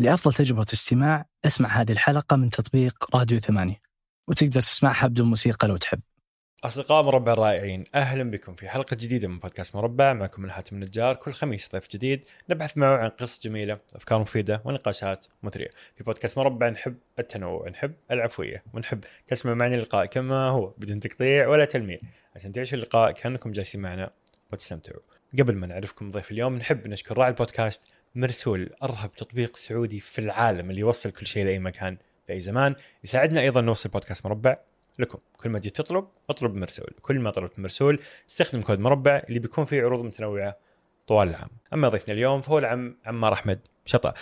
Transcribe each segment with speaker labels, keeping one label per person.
Speaker 1: لأفضل تجربة استماع أسمع هذه الحلقة من تطبيق راديو ثمانية وتقدر تسمعها بدون موسيقى لو تحب.
Speaker 2: أصدقاء مربع الرائعين أهلا بكم في حلقة جديدة من بودكاست مربع. معكم من حاتم النجار. كل خميس ضيف جديد نبحث معه عن قصص جميلة أفكار مفيدة ونقاشات مثرية. في بودكاست مربع نحب التنوع نحب العفوية ونحب تسمع معنا اللقاء كما هو بدون تقطيع ولا تلميع. عشان تعيشوا اللقاء كأنكم جالسين معنا وتستمتعوا. قبل ما نعرفكم ضيف اليوم نحب نشكر راعي البودكاست مرسول أرهب تطبيق سعودي في العالم اللي يوصل كل شيء لأي مكان باي زمان. يساعدنا أيضا نوصل بودكاست مربع لكم. كل ما جيت تطلب اطلب مرسول. كل ما طلبت مرسول استخدم كود مربع اللي بيكون فيه عروض متنوعة طوال العام. أما ضيفنا اليوم فهو العم عمار أحمد شطا.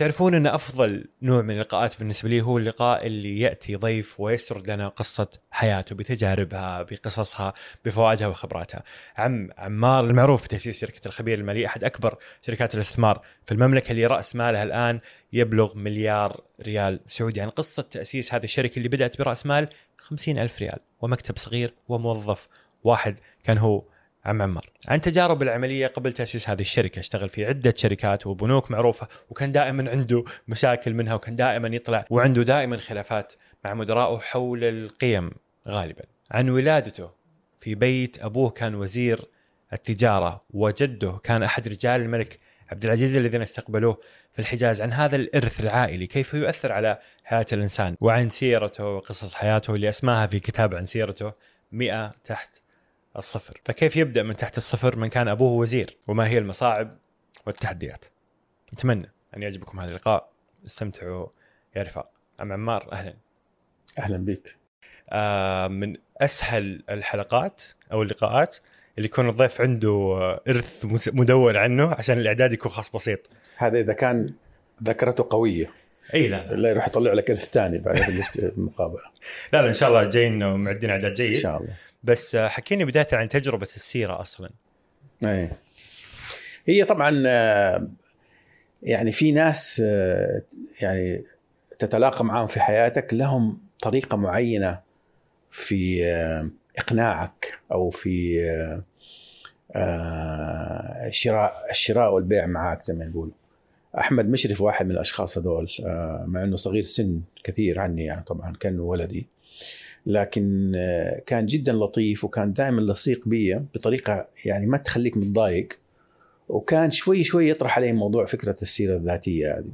Speaker 2: تعرفون إن أفضل نوع من اللقاءات بالنسبة لي هو اللقاء اللي يأتي ضيف ويسرد لنا قصة حياته بتجاربها بقصصها بفوائدها وخبراتها. عم عمار المعروف بتأسيس شركة الخبير المالي أحد أكبر شركات الاستثمار في المملكة اللي رأس مالها الآن يبلغ مليار ريال سعودي، يعني قصة تأسيس هذه الشركة اللي بدأت برأس مال خمسين ألف ريال ومكتب صغير وموظف واحد كان هو عم عمار عن تجارب العملية قبل تأسيس هذه الشركة. اشتغل في عدة شركات وبنوك معروفة وكان دائما عنده مشاكل منها وكان دائما يطلع وعنده دائما خلافات مع مدرائه حول القيم غالبا. عن ولادته في بيت أبوه كان وزير التجارة وجده كان أحد رجال الملك عبد العزيز الذين استقبلوه في الحجاز. عن هذا الإرث العائلي كيف يؤثر على حياة الإنسان وعن سيرته وقصص حياته اللي أسماها في كتاب عن سيرته 100 تحت الصفر. فكيف يبدأ من تحت الصفر من كان أبوه وزير؟ وما هي المصاعب والتحديات؟ أتمنى أن يعجبكم هذا اللقاء. استمتعوا يا رفاق. أم عمار أهلا.
Speaker 3: أهلا بك.
Speaker 2: آه من أسهل الحلقات أو اللقاءات اللي يكون الضيف عنده إرث مدون عنه عشان الإعداد يكون خاص بسيط.
Speaker 3: هذا إذا كان ذاكرته قوية.
Speaker 2: إي لا
Speaker 3: لا. يروح يطلع لك إرث ثاني بعد المقابلة.
Speaker 2: لا لا إن شاء الله جايين ومعدين إعداد جيد.
Speaker 3: إن شاء الله.
Speaker 2: بس حكيني بداية عن تجربة السيرة أصلا.
Speaker 3: إي. هي طبعا آه، يعني في ناس آه، يعني تتلاقى معاهم في حياتك لهم طريقة معينة في آه، إقناعك أو في شراء الشراء والبيع معك زي ما يقولوا. أحمد مشرف واحد من الأشخاص هذول مع إنه صغير سن كثير عني يعني طبعا كأنه ولدي. لكن آه، كان جدا لطيف وكان دائما لصيق بي بطريقة يعني ما تخليك متضايق. وكان شوي شوي يطرح علي موضوع فكرة السيرة الذاتية هذه.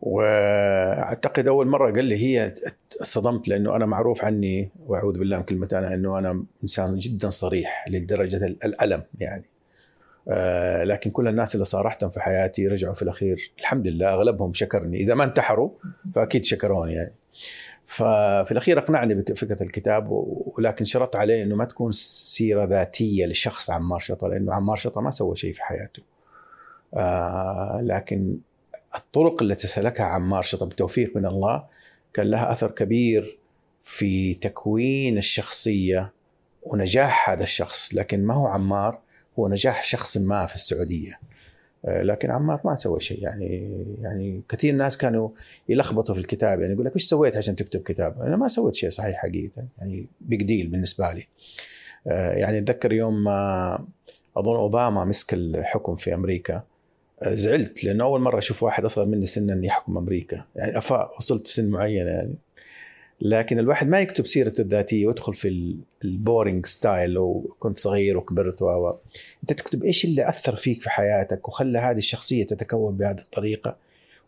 Speaker 3: وأعتقد أول مرة قال لي هي صدمت لأنه أنا معروف عني وأعوذ بالله من كلمة أنا إنه أنا إنسان جدا صريح لدرجة الألم يعني. آه لكن كل الناس اللي صارحتهم في حياتي رجعوا في الأخير. الحمد لله أغلبهم شكرني. إذا ما انتحروا فأكيد شكروني يعني. ففي الأخير أقنعني بفكرة الكتاب ولكن شرطت عليه إنه ما تكون سيرة ذاتية لشخص عمار شطة لأنه عمار شطة ما سوى شيء في حياته. آه لكن الطرق التي سلكها عمار شطا بتوفيق من الله كان لها أثر كبير في تكوين الشخصية ونجاح هذا الشخص. لكن ما هو عمار؟ هو نجاح شخص ما في السعودية. آه، لكن عمار ما سوى شيء يعني يعني كثير ناس كانوا يلخبطوا في الكتاب يعني يقول لك إيش سويت عشان تكتب كتاب؟ أنا ما سويت شيء صحيح حقيقة يعني big deal بالنسبة لي. آه، يعني أتذكر يوم ما أظن أوباما مسك الحكم في أمريكا آه، زعلت لأنه أول مرة أشوف واحد أصغر مني سنا يحكم أمريكا يعني أفا وصلت في سن معين يعني لكن الواحد ما يكتب سيرته الذاتية ويدخل في ال boring style لو كنت صغير وكبرت و أنت تكتب إيش اللي أثر فيك في حياتك وخلى هذه الشخصية تتكون بهذه الطريقة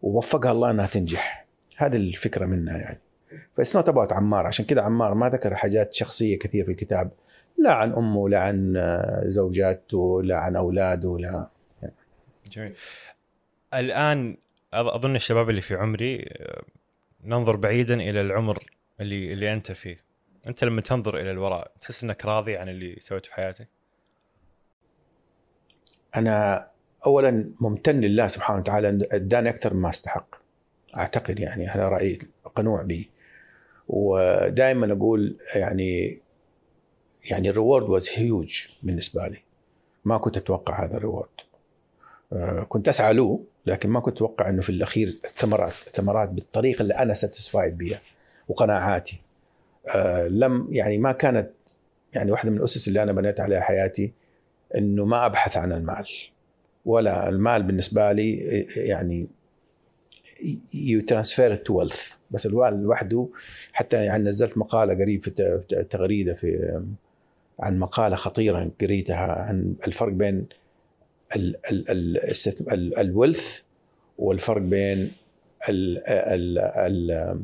Speaker 3: ووفقها الله إنها تنجح. هذه الفكرة منها يعني. ف it's not about عمار. عشان كذا عمار ما ذكر حاجات شخصية كثير في الكتاب لا عن أمه لا عن زوجاته لا عن أولاده لا.
Speaker 2: جميل. الآن أظن الشباب اللي في عمري آه، ننظر بعيدا إلى العمر اللي اللي أنت فيه. أنت لما تنظر إلى الوراء تحس إنك راضي عن اللي سويته في حياتك؟
Speaker 3: أنا اولا ممتن لله سبحانه وتعالى إداني أكثر مما أستحق. أعتقد يعني هذا رأيي قنوع به ودائما أقول يعني يعني ال reward was huge بالنسبة لي. ما كنت أتوقع هذا ال reward. آه، كنت أسعى له لكن ما كنت أتوقع إنه في الأخير الثمرات الثمرات بالطريقة اللي أنا satisfied بها وقناعاتي. آه لم يعني ما كانت يعني واحدة من الأسس اللي أنا بنيت عليها حياتي إنه ما أبحث عن المال. ولا المال بالنسبة لي يعني you transfer to wealth بس المال لوحده حتى يعني نزلت مقالة قريب في تغريدة في عن مقالة خطيرة قريتها عن الفرق بين ال wealth والفرق بين ال ال ال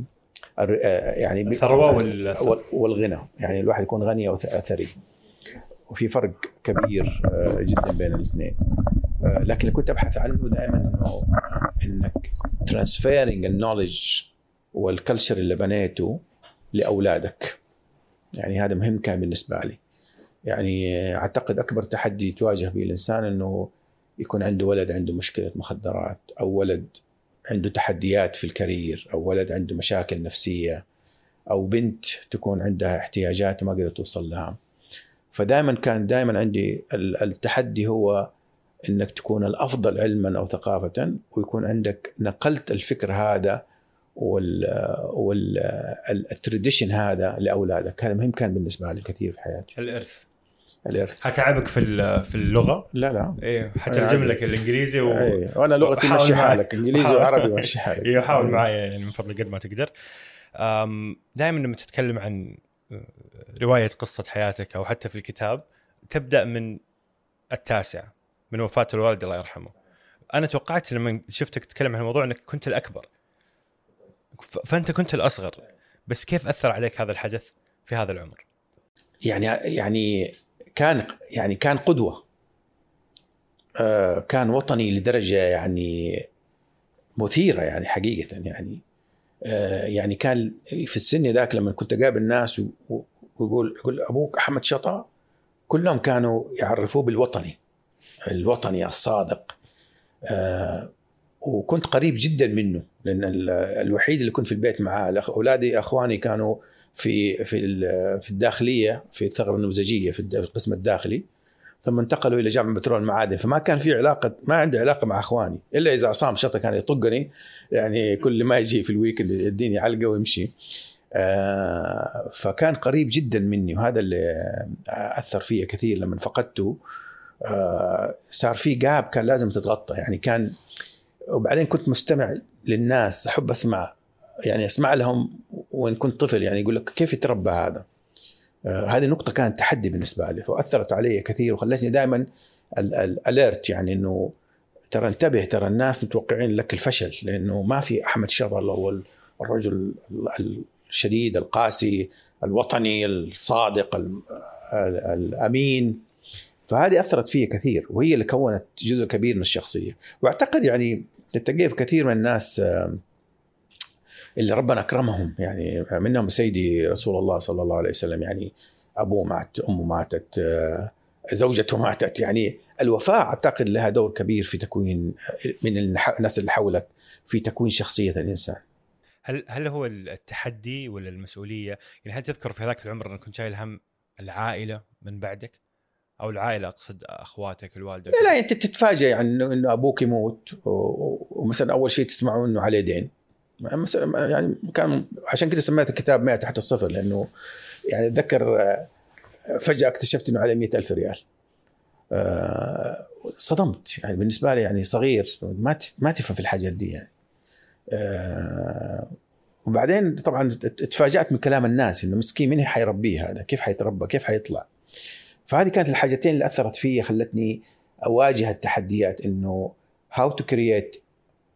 Speaker 3: يعني
Speaker 2: الثروة
Speaker 3: والغنى. يعني الواحد يكون غني أو ثري. وفي فرق كبير آه، جدا بين الاثنين. آه، لكن اللي كنت أبحث عنه دائما إنه إنك transferring ال knowledge وال culture اللي بنيته لأولادك. يعني هذا مهم كان بالنسبة لي. يعني أعتقد أكبر تحدي تواجه به الإنسان إنه يكون عنده ولد عنده مشكلة مخدرات أو ولد عنده تحديات في ال career أو ولد عنده مشاكل نفسية أو بنت تكون عندها احتياجات وما قدرت توصل لها. فدائما كان دائما عندي التحدي هو إنك تكون الأفضل علما أو ثقافه ويكون عندك نقلت الفكر هذا وال والتراديشن هذا لأولادك. هذا مهم كان بالنسبة لي كثير في حياتي.
Speaker 2: الإرث.
Speaker 3: الإرث.
Speaker 2: حتعبك في في اللغة؟
Speaker 3: لا لا.
Speaker 2: إيه حترجم لك الإنجليزي و...
Speaker 3: أيه. وأنا لغتي ماشي حالك. إنجليزي وعربي ماشي حالك.
Speaker 2: أيوه حاول معي يعني من فضلك قد ما تقدر. دائما لما تتكلم عن آه، رواية قصة حياتك أو حتى في الكتاب تبدأ من التاسعه من وفاة الوالد الله يرحمه. أنا توقعت لما شفتك تتكلم عن الموضوع إنك كنت الأكبر. فأنت كنت الأصغر. بس كيف أثر عليك هذا الحدث في هذا العمر؟
Speaker 3: يعني يعني كان يعني كان قدوة. آه، كان وطني لدرجة يعني مثيرة يعني حقيقة يعني. آه، يعني كان في السن ذاك لما كنت أقابل الناس ويقول يقول أبوك أحمد شطا كلهم كانوا يعرفوه بالوطني الوطني الصادق. آه، وكنت قريب جدا منه لأن الوحيد اللي كنت في البيت معاه أولادي أخواني كانوا في في في الداخلية في الثغرة النموذجية في القسم الداخلي. ثم انتقلوا إلى جامعة بترول المعادن فما كان في علاقة ما عندي علاقة مع إخواني. إلا إذا عصام شطة كان يطقني يعني كل ما يجي في الويكند يديني علقة ويمشي. آه فكان قريب جدا مني وهذا اللي أثر فيه كثير لما فقدته آه صار في جاب كان لازم تتغطى. يعني كان وبعدين كنت مستمع للناس أحب أسمع يعني اسمع لهم وإن كنت طفل يعني يقول لك كيف يتربى هذا؟ آه هذه النقطه كانت تحدي بالنسبة لي فاثرت علي كثير وخلتني دائما الاليرت يعني إنه ترى انتبه ترى الناس متوقعين لك الفشل لأنه ما في أحمد شغل هو الرجل الشديد القاسي الوطني الصادق الأمين فهذه أثرت فيه كثير وهي اللي كونت جزء كبير من الشخصية وأعتقد يعني تلتقيه في كثير من الناس اللي ربنا أكرمهم يعني منهم سيدي رسول الله صلى الله عليه وسلم يعني أبوه مات أمه ماتت آه، زوجته ماتت يعني الوفاه أعتقد لها دور كبير في تكوين من الناس اللي حولك في تكوين شخصية الإنسان.
Speaker 2: هل هل هو التحدي ولا المسؤولية؟ يعني هل تذكر في هذاك العمر إنك كنت شايل هم العائلة من بعدك؟ أو العائلة أقصد أخواتك الوالدة
Speaker 3: لا لا أنت تتفاجئ يعني إنه أبوك يموت ومثلا أول شيء تسمعوا إنه عليه دين يعني كان عشان كذا سميت الكتاب 100 تحت الصفر لأنه يعني أتذكر آه، فجأة اكتشفت إنه عليه 100 ألف ريال. آه، صدمت. يعني بالنسبة لي يعني صغير ما ما تفهم في الحاجات دي يعني. آه، وبعدين طبعا تفاجأت من كلام الناس إنه مسكين مين حيربيه هذا؟ كيف حيتربى؟ كيف حيطلع؟ فهذه كانت الحاجتين اللي أثرت في خلتني أواجه التحديات إنه how to create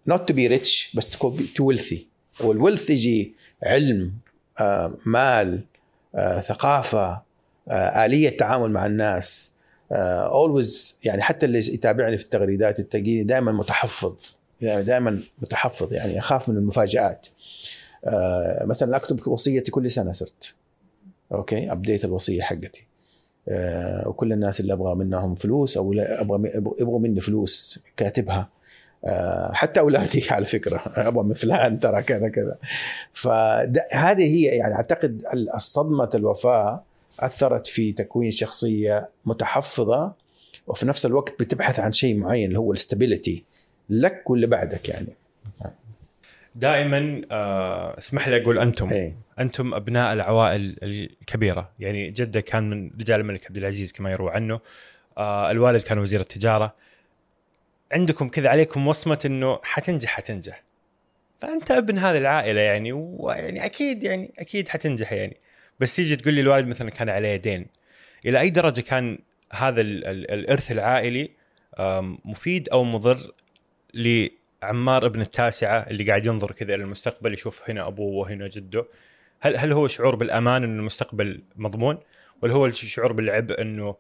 Speaker 3: not to be rich بس تكون to wealthy وال wealth يجي علم آه، مال آه، ثقافه آه، اليه تعامل مع الناس always يعني حتى اللي يتابعني في التغريدات تلاقيني دائما متحفظ. يعني دائما متحفظ يعني أخاف من المفاجآت. مثلا أكتب وصيتي كل سنة صرت. أوكي؟ أبديت الوصية حقتي. وكل الناس اللي أبغى منهم فلوس أو أبغى يبغوا مني فلوس كاتبها. حتى أولادي على فكرة. أبغى من فلان ترى كذا كذا. فهذه هي يعني أعتقد الصدمة الوفاة أثرت في تكوين شخصية متحفظة وفي نفس الوقت بتبحث عن شيء معين اللي هو الاستابيليتي لك واللي بعدك يعني.
Speaker 2: دائما آه اسمح لي أقول أنتم.
Speaker 3: أي.
Speaker 2: أنتم أبناء العوائل الكبيرة. يعني جده كان من رجال الملك عبد العزيز كما يروى عنه. آه الوالد كان وزير التجارة. عندكم كذا عليكم وصمة إنه حتنجح حتنجح. فأنت ابن هذه العائلة يعني ويعني أكيد يعني أكيد حتنجح يعني. بس تيجي تقول لي الوالد مثلا كان عليه دين إلى أي درجة كان هذا ال ال الإرث العائلي مفيد أو مضر لعمار ابن التاسعة اللي قاعد ينظر كذا إلى المستقبل يشوف هنا أبوه وهنا جده؟ هل هل هو شعور بالأمان إنه المستقبل مضمون؟ ولا هو شعور بالعبء إنه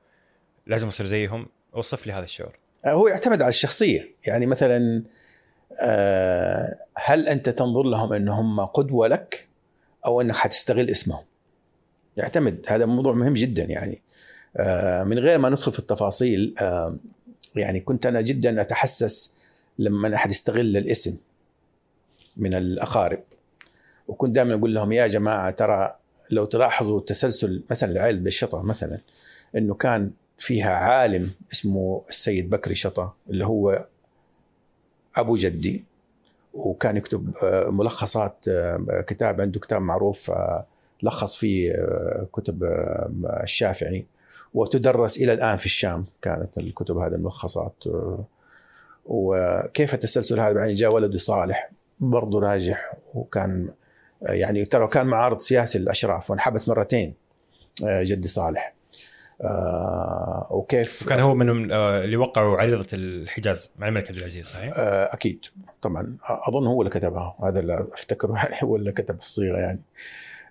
Speaker 2: لازم أصير زيهم؟ أوصف لي هذا الشعور.
Speaker 3: هو يعتمد على الشخصية. يعني مثلا آه، هل أنت تنظر لهم انهم قدوة لك أو إنك حتستغل اسمهم؟ يعتمد. هذا موضوع مهم جدا يعني. آه، من غير ما ندخل في التفاصيل آه، يعني كنت أنا جدا أتحسس لما احد يستغل الاسم من الأقارب. وكنت دائما أقول لهم يا جماعة ترى لو تلاحظوا تسلسل مثلا العائله بالشطه مثلا إنه كان فيها عالم اسمه السيد بكري شطه اللي هو أبو جدي وكان يكتب آه، ملخصات آه، كتاب عنده كتاب معروف آه، لخص فيه كتب الشافعي وتدرس إلى الآن في الشام كانت الكتب هذه الملخصات. وكيف التسلسل هذا؟ بعدين جاء ولده صالح برضه ناجح وكان يعني ترى كان معارض سياسي للأشراف وانحبس مرتين جدي صالح. آه، وكيف
Speaker 2: وكان هو من آه، اللي وقعوا عريضة الحجاز مع الملك عبد العزيز صحيح؟
Speaker 3: آه، أكيد. طبعا. أظن هو اللي كتبها. هذا اللي أفتكره يعني هو اللي كتب الصيغة يعني.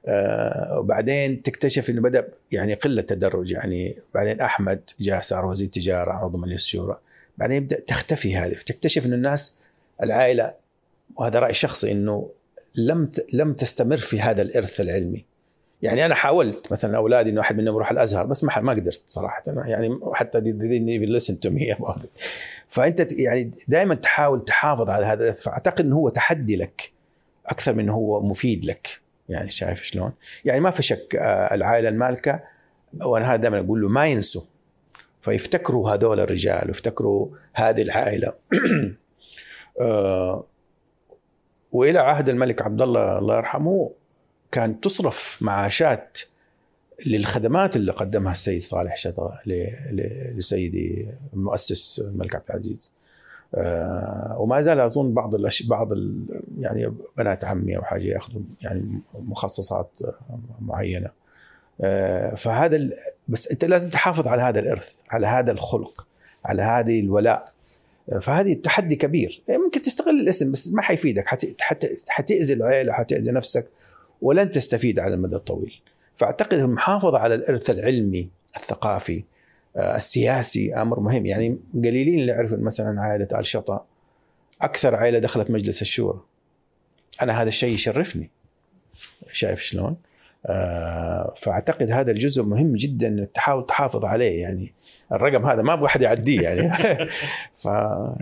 Speaker 3: آه، وبعدين تكتشف إنه بدأ يعني قلة تدرج يعني. بعدين أحمد جاء صار وزير تجارة عضو مجلس الشورى. بعدين يبدا تختفي هذه. تكتشف إنه الناس العائلة وهذا رأي شخصي إنه لم لم تستمر في هذا الإرث العلمي. يعني أنا حاولت مثلا أولادي إنه واحد منهم يروح الأزهر بس ما ما قدرت صراحة. يعني حتى didn't even listen to me about it. فأنت يعني دائما تحاول تحافظ على هذا. فأعتقد إنه هو تحدي لك أكثر من هو مفيد لك. يعني شايف شلون؟ يعني ما في شك آه، العائلة المالكة وأنا هذا دائما أقول له ما ينسوا. فيفتكروا هذول الرجال ويفتكروا هذه العائلة. آه، وإلى عهد الملك عبد الله الله يرحمه كان تصرف معاشات للخدمات اللي قدمها السيد صالح ل- لسيدي المؤسس الملك عبد العزيز. آه، وما زال أظن بعض الأش... بعض ال... يعني بنات عمي أو حاجة يأخذوا يعني مخصصات معينة. آه، فهذا ال... بس أنت لازم تحافظ على هذا الإرث على هذا الخلق على هذه الولاء. آه، فهذه تحدي كبير. ممكن تستغل الاسم بس ما حيفيدك حت... حت... حتأذي العيلة حتأذي نفسك. ولن تستفيد على المدى الطويل. فأعتقد المحافظه على الإرث العلمي الثقافي آه، السياسي أمر مهم. يعني قليلين اللي يعرفون مثلا عائلة آل شطأ. أكثر عائلة دخلت مجلس الشورى. أنا هذا الشيء يشرفني. شايف شلون؟ آه فأعتقد هذا الجزء مهم جدا إنك تحاول تحافظ عليه. يعني الرقم هذا ما أبغى احد يعديه يعني. ف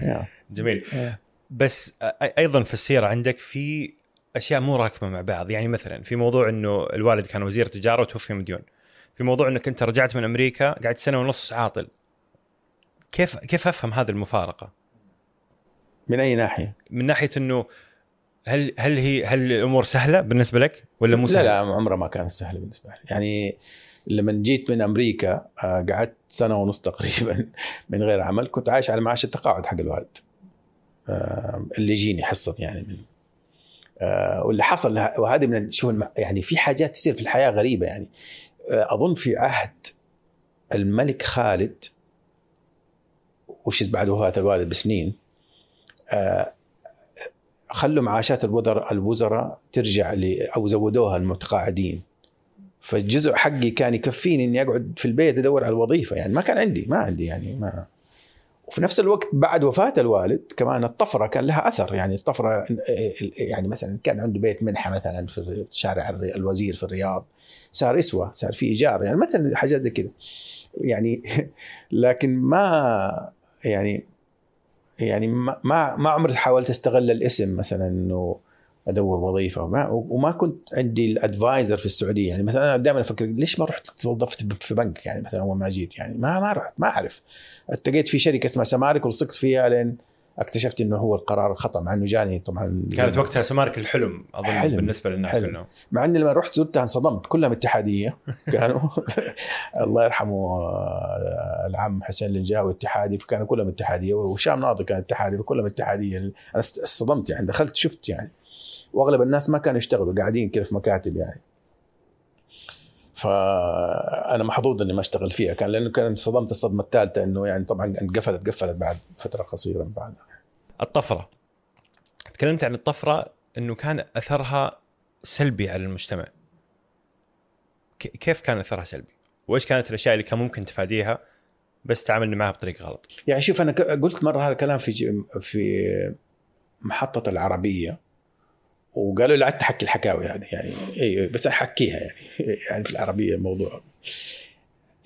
Speaker 3: يا.
Speaker 2: جميل.
Speaker 3: إيه.
Speaker 2: بس أيضا في السيرة عندك في أشياء مو راكبة مع بعض. يعني مثلا في موضوع إنه الوالد كان وزير تجارة وتوفي مديون. في موضوع إنك أنت رجعت من أمريكا قعدت سنة ونص عاطل. كيف كيف أفهم هذه المفارقة؟
Speaker 3: من أي ناحية؟
Speaker 2: من ناحية إنه هل هل هي هل الأمور سهلة بالنسبة لك ولا مو
Speaker 3: لا
Speaker 2: سهلة؟
Speaker 3: لا عمرها ما كانت سهلة بالنسبة لي يعني لما جيت من أمريكا آه، قعدت سنة ونص تقريبا من غير عمل كنت عايش على معاش التقاعد حق الوالد. آه، اللي يجيني حصة يعني من واللي حصل وهذه من شوف يعني في حاجات تصير في الحياة غريبة يعني. آه، أظن في عهد الملك خالد وش بعد وفاة الوالد بسنين آه، خلوا معاشات الوزراء الوزراء ترجع أو زودوها المتقاعدين. فالجزء حقي كان يكفيني إني أقعد في البيت أدور على الوظيفة يعني. ما كان عندي ما عندي يعني ما وفي نفس الوقت بعد وفاة الوالد كمان الطفرة كان لها أثر. يعني الطفرة يعني مثلا كان عنده بيت منحة مثلا في شارع الوزير في الرياض صار يسوى صار في إيجار. يعني مثلا حاجات زي كذا يعني لكن ما يعني يعني ما ما عمري حاولت استغل الاسم مثلا إنه ادور وظيفه وما, وما كنت عندي الادفايزر في السعوديه. يعني مثلا أنا دائما أفكر ليش ما رحت توظفت في بنك؟ يعني مثلا أول ما جيت يعني ما ما رحت ما أعرف. التقيت في شركة اسمها سمارك ولصقت فيها لين اكتشفت إنه هو القرار خطا مع إنه جاني طبعا
Speaker 2: كانت وقتها سمارك الحلم أظن
Speaker 3: حلم.
Speaker 2: بالنسبة للناس
Speaker 3: حلم.
Speaker 2: كلهم.
Speaker 3: مع إني لما رحت زرتها انصدمت كلهم اتحادية. كانوا الله يرحمه آه، العم حسين الجاوي اتحادي فكانوا كلهم اتحادية وهشام ناظر كان اتحادي فكلهم اتحادية. أنا است- اصطدمت يعني دخلت شفت يعني. وأغلب الناس ما كانوا يشتغلوا قاعدين كده في مكاتب يعني. فأنا محظوظ إني ما اشتغل فيها كان لأنه كان انصدمت الصدمة الثالثة إنه يعني طبعا انقفلت قفلت بعد فترة قصيرة من بعدها.
Speaker 2: الطفرة. تكلمت عن الطفرة إنه كان أثرها سلبي على المجتمع. كيف كان أثرها سلبي؟ وإيش كانت الأشياء اللي كان ممكن تفاديها بس تعاملنا معها بطريقة غلط؟
Speaker 3: يعني شوف أنا قلت مرة هذا الكلام في في محطة العربية. وقالوا لي لا تحكي الحكاوي هذه يعني اي بس أحكيها يعني. يعني في العربية الموضوع.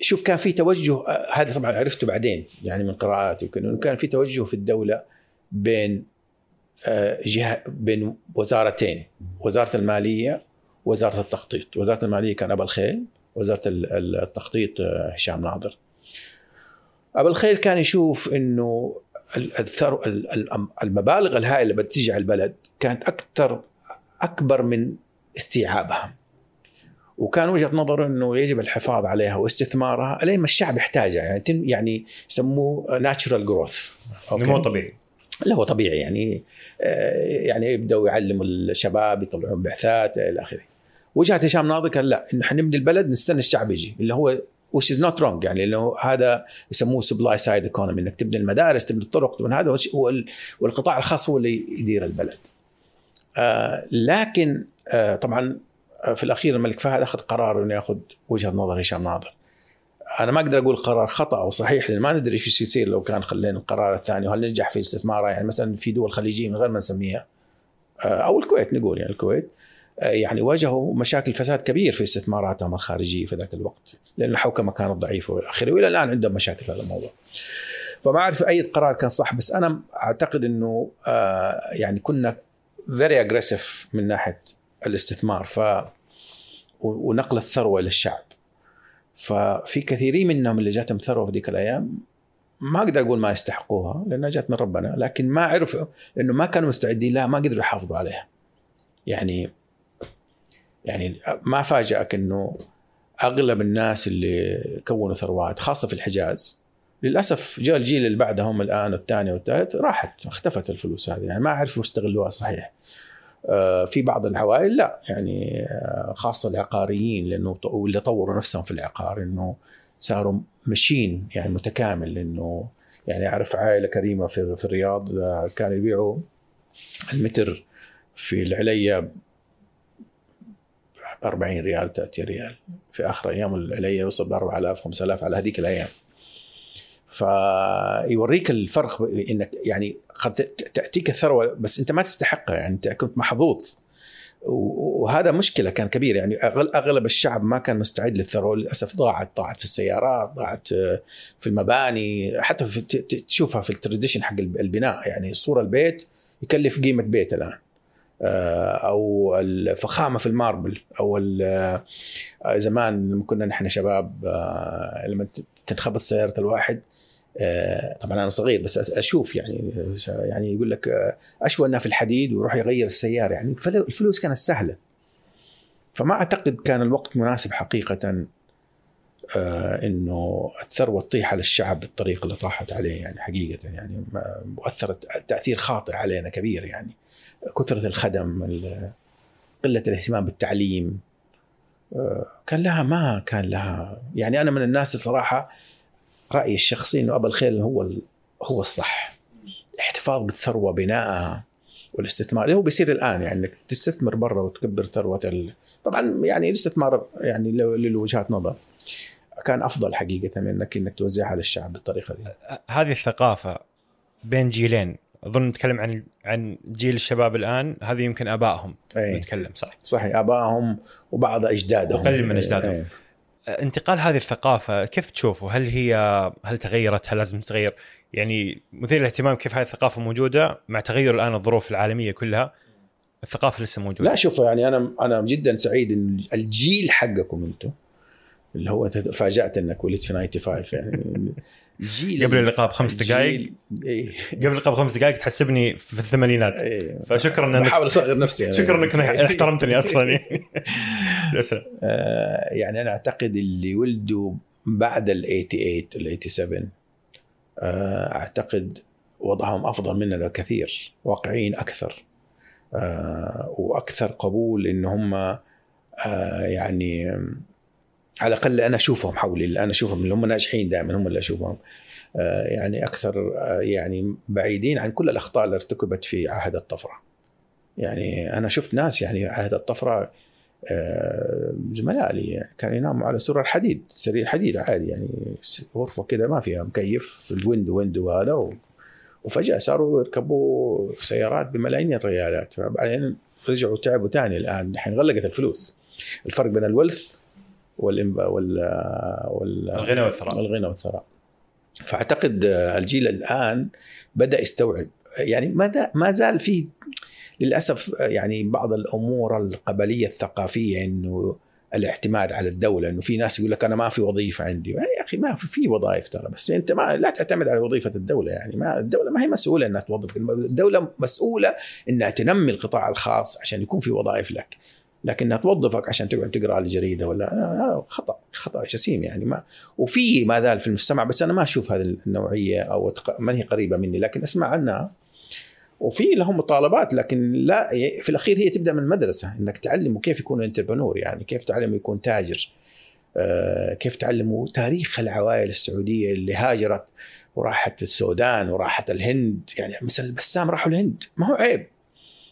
Speaker 3: شوف كان في توجه هذا طبعا عرفته بعدين يعني من قراءاتي وكذا إنه كان في توجه في الدولة بين آه، جهة بين وزارتين وزارة المالية وزارة التخطيط. وزارة المالية كان ابا الخيل وزارة ال- ال- التخطيط آه، هشام ناظر. أبو الخيل كان يشوف إنه المبالغ الهائلة اللي بتجي على البلد كانت أكثر أكبر من استيعابها وكان وجهة نظره إنه يجب الحفاظ عليها واستثمارها لين ما الشعب يحتاجها. يعني يعني يسموه natural growth
Speaker 2: نمو طبيعي.
Speaker 3: لا هو طبيعي. يعني آه، يعني يبدأوا يعلموا الشباب يطلعون بعثات إلى آخره. وجهة هشام ناظر قال لا انه حنبني البلد نستنى الشعب يجي. اللي هو which is not wrong يعني لأنه هذا يسموه supply side economy إنك تبني المدارس تبني الطرق تبني هذا والقطاع الخاص هو اللي يدير البلد. آه لكن آه طبعا آه، في الأخير الملك فهد أخذ قرار إنه يأخذ وجهة نظر هشام ناظر. أنا ما أقدر أقول قرار خطأ أو صحيح لأن ما ندري إيش يصير لو كان خلينا القرار الثاني وهل ننجح في استثمارها يعني مثلا في دول خليجية من غير ما نسميها أو الكويت نقول يعني الكويت يعني واجهوا مشاكل فساد كبير في استثماراتهم الخارجية في ذاك الوقت لأن الحوكمه كانت ضعيفة والى آخره والى الآن عندهم مشاكل في هذا الموضوع. فما أعرف أي قرار كان صح بس أنا أعتقد إنه يعني كنا very aggressive من ناحية الاستثمار ف ونقل الثروة للشعب. ففي كثيرين منهم اللي جاتهم ثروة في ذيك الأيام ما أقدر أقول ما يستحقوها لأنها جات من ربنا لكن ما عرفوا لأنه ما كانوا مستعدين لها ما قدروا يحافظوا عليها. يعني يعني ما فاجأك إنه أغلب الناس اللي كونوا ثروات خاصة في الحجاز للأسف جاء الجيل اللي بعدهم الآن والثاني والثالث راحت اختفت الفلوس هذه يعني ما عرفوا يستغلوها صحيح. آه، في بعض العوائل لا. يعني آه، خاصة العقاريين لأنه واللي طوروا نفسهم في العقار إنه صاروا ماشين يعني متكامل إنه يعني أعرف عائلة كريمة في في الرياض كانوا يبيعوا المتر في العليا ب 40 ريال 30 ريال. في آخر أيام العليا يوصل ب 4000 5000 على هذيك الأيام. فيوريك الفرق إنك يعني قد تأتيك الثروة بس أنت ما تستحقها يعني أنت كنت محظوظ. وهذا مشكلة كان كبير يعني أغلب الشعب ما كان مستعد للثروة للأسف ضاعت ضاعت في السيارات ضاعت آه، في المباني حتى في تشوفها في ال tradition حق الب- البناء يعني صورة البيت يكلف قيمة بيت الآن. آه، أو الفخامة في ال marble أو آه، زمان لما كنا نحن شباب لما تنخبط سيارة الواحد طبعا أنا صغير بس أشوف يعني يعني يقول لك آه، أشوى في الحديد ويروح يغير السيارة يعني فل- الفلوس كانت سهلة. فما أعتقد كان الوقت مناسب حقيقة آه، إنه الثروة تطيح على الشعب بالطريقة اللي طاحت عليه يعني حقيقة يعني واثرت تأثير خاطئ علينا كبير يعني كثرة الخدم ال- قلة الاهتمام بالتعليم آه، كان لها ما كان لها يعني أنا من الناس الصراحه رأيي الشخصي إنه ابا الخيل هو هو الصح. احتفاظ بالثروة بنائها والاستثمار. اللي هو بيصير الآن يعني إنك تستثمر برا وتكبر ثروة ال... طبعا يعني الاستثمار يعني له له وجهات نظر كان أفضل حقيقة من انك إنك توزعها على الشعب بالطريقة دي.
Speaker 2: هذه الثقافة بين جيلين. أظن نتكلم عن عن جيل الشباب الآن. هذه يمكن آبائهم
Speaker 3: أي.
Speaker 2: نتكلم صح؟
Speaker 3: صحيح آبائهم وبعض أجدادهم.
Speaker 2: وقليل من.
Speaker 3: إيه.
Speaker 2: انتقال هذه الثقافة كيف تشوفه؟ هل هي هل تغيرت؟ هل لازم تتغير؟ يعني مثير للاهتمام كيف هذه الثقافة موجودة مع تغير الآن الظروف العالمية كلها الثقافة لسه موجودة.
Speaker 3: لا شوف يعني أنا أنا جدا سعيد إن الجيل حقكم أنتم اللي هو تفاجأت إنك ولدت في 95 يعني جيل
Speaker 2: قبل اللقاء بخمس دقائق.
Speaker 3: إيه.
Speaker 2: قبل اللقاء بخمس دقائق تحسبني في الثمانينات
Speaker 3: إيه.
Speaker 2: فشكرا انك
Speaker 3: بحاول أصغر نفسي يعني.
Speaker 2: شكرا إنك احترمتني أصلا يعني
Speaker 3: آه، يعني أنا أعتقد اللي ولدوا بعد ال 88 ال 87 آه، أعتقد وضعهم أفضل مننا بكثير واقعيين أكثر آه، وأكثر قبول إن هم آه، يعني على الأقل أنا أشوفهم حولي اللي أنا أشوفهم اللي هم ناجحين دائما هم اللي أشوفهم. آه، يعني أكثر آه، يعني بعيدين عن كل الأخطاء اللي ارتكبت في عهد الطفرة. يعني أنا شفت ناس يعني عهد الطفرة آه، زملاء لي يعني كانوا يناموا على سرر حديد سرير حديد عادي يعني غرفة كده ما فيها مكيف ال window window هذا و... وفجأة صاروا يركبوا سيارات بملايين الريالات. بعدين رجعوا تعبوا تاني الآن. الحين غلقت الفلوس. الفرق بين ال wealth وال وال
Speaker 2: الغنى والثراء.
Speaker 3: الغنى والثراء. فأعتقد الجيل الآن بدأ يستوعب يعني ما ما زال في للأسف يعني بعض الأمور القبلية الثقافية إنه الاعتماد على الدولة إنه في ناس يقول لك أنا ما في وظيفة عندي. يا أخي ما في في وظائف ترى بس أنت ما لا تعتمد على وظيفة الدولة يعني ما الدولة ما هي مسؤولة إنها توظف الدولة مسؤولة إنها تنمي القطاع الخاص عشان يكون في وظائف لك. لكنها توظفك عشان تقعد تقرأ الجريدة ولا؟ آه، خطأ خطأ جسيم يعني ما وفي ما زال في المجتمع بس أنا ما أشوف هذه النوعية أو ما هي قريبة مني لكن أسمع عنها. وفي لهم مطالبات لكن لا في الأخير هي تبدأ من المدرسة إنك تعلمه كيف يكون انتربرنور يعني كيف تعلمه يكون تاجر آه، كيف تعلموا تاريخ العوائل السعودية اللي هاجرت وراحت السودان وراحت الهند يعني مثلا البسام راحوا الهند. ما هو عيب.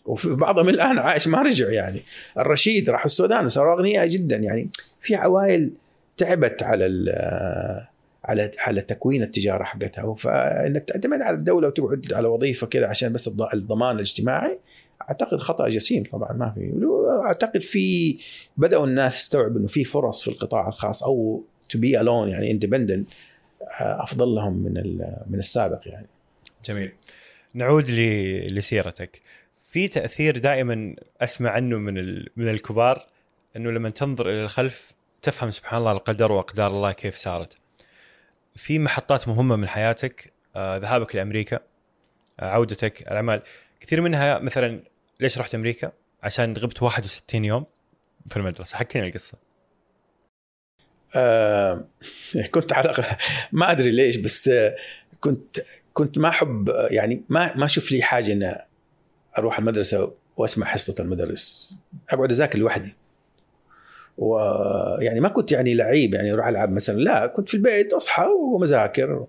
Speaker 3: وفي بعضهم الآن عايش ما رجع يعني. الرشيد راحوا السودان وصاروا أغنياء جدا يعني. في عوائل تعبت على على على تكوين التجارة حقتها. فإنك تعتمد على الدولة وتقعد على وظيفة كده عشان بس الض- الضمان الاجتماعي أعتقد خطأ جسيم طبعا ما في. أعتقد في بدأوا الناس يستوعبوا إنه في فرص في القطاع الخاص أو to be alone يعني independent أفضل لهم من من السابق يعني.
Speaker 2: جميل. نعود لسيرتك. في تأثير دائما أسمع عنه من. من الكبار إنه لما تنظر إلى الخلف تفهم سبحان الله القدر وأقدار الله كيف صارت في محطات مهمة من حياتك آه، ذهابك لأمريكا آه، عودتك الأعمال. كثير منها مثلا ليش رحت أمريكا؟ عشان غبت 61 يوم في المدرسة. حكينا القصة.
Speaker 3: آه كنت على ما أدري ليش بس آه، كنت كنت ما أحب يعني ما ما أشوف لي حاجة ان أروح المدرسة وأسمع حصة المدرس. أقعد أذاكر لوحدي. ويعني ما كنت يعني لعيب يعني أروح ألعب مثلا. لا كنت في البيت أصحى ومذاكر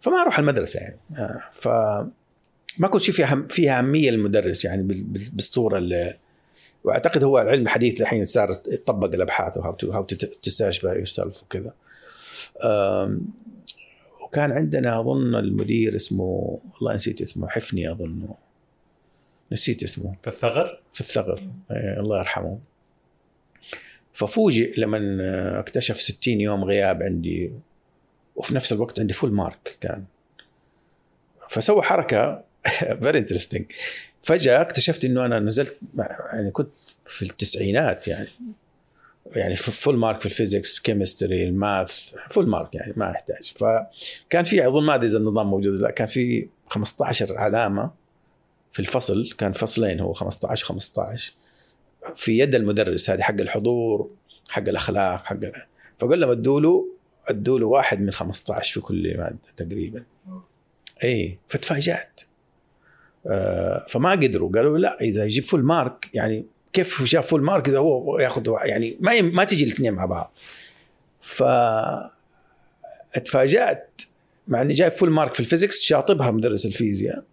Speaker 3: فما أروح المدرسة يعني. آه، ف ما كنت فيها فيها أهمية للمدرس يعني بال- بال- بالصورة اللي وأعتقد هو العلم الحديث الحين صار يطبق الأبحاث و how to how by yourself وكذا. وكان عندنا أظن المدير اسمه والله نسيت اسمه حفني اظن نسيت اسمه.
Speaker 2: في الثغر؟
Speaker 3: في الثغر. إيه، الله يرحمه. ففوجئ لما اكتشف 60 يوم غياب عندي وفي نفس الوقت عندي full mark كان. فسوى حركة very interesting فجأة اكتشفت إنه أنا نزلت يعني كنت في التسعينات يعني. يعني full mark في ال physics chemistry ال math full mark يعني ما أحتاج. فكان في أظن ما أدري إذا النظام موجود لا كان في 15 علامة في الفصل كان فصلين هو 15 15 في يد المدرس هذه حق الحضور حق الأخلاق حق فقال لهم ادوا له ادوا له واحد من 15 في كل مادة تقريبا. إي فتفاجأت. آه فما قدروا. قالوا لا إذا يجيب full mark يعني كيف جاب full mark إذا هو ياخذ يعني ما ما تجي الاثنين مع بعض. ف اتفاجأت مع إني جايب full mark في ال physics شاطبها مدرس الفيزياء.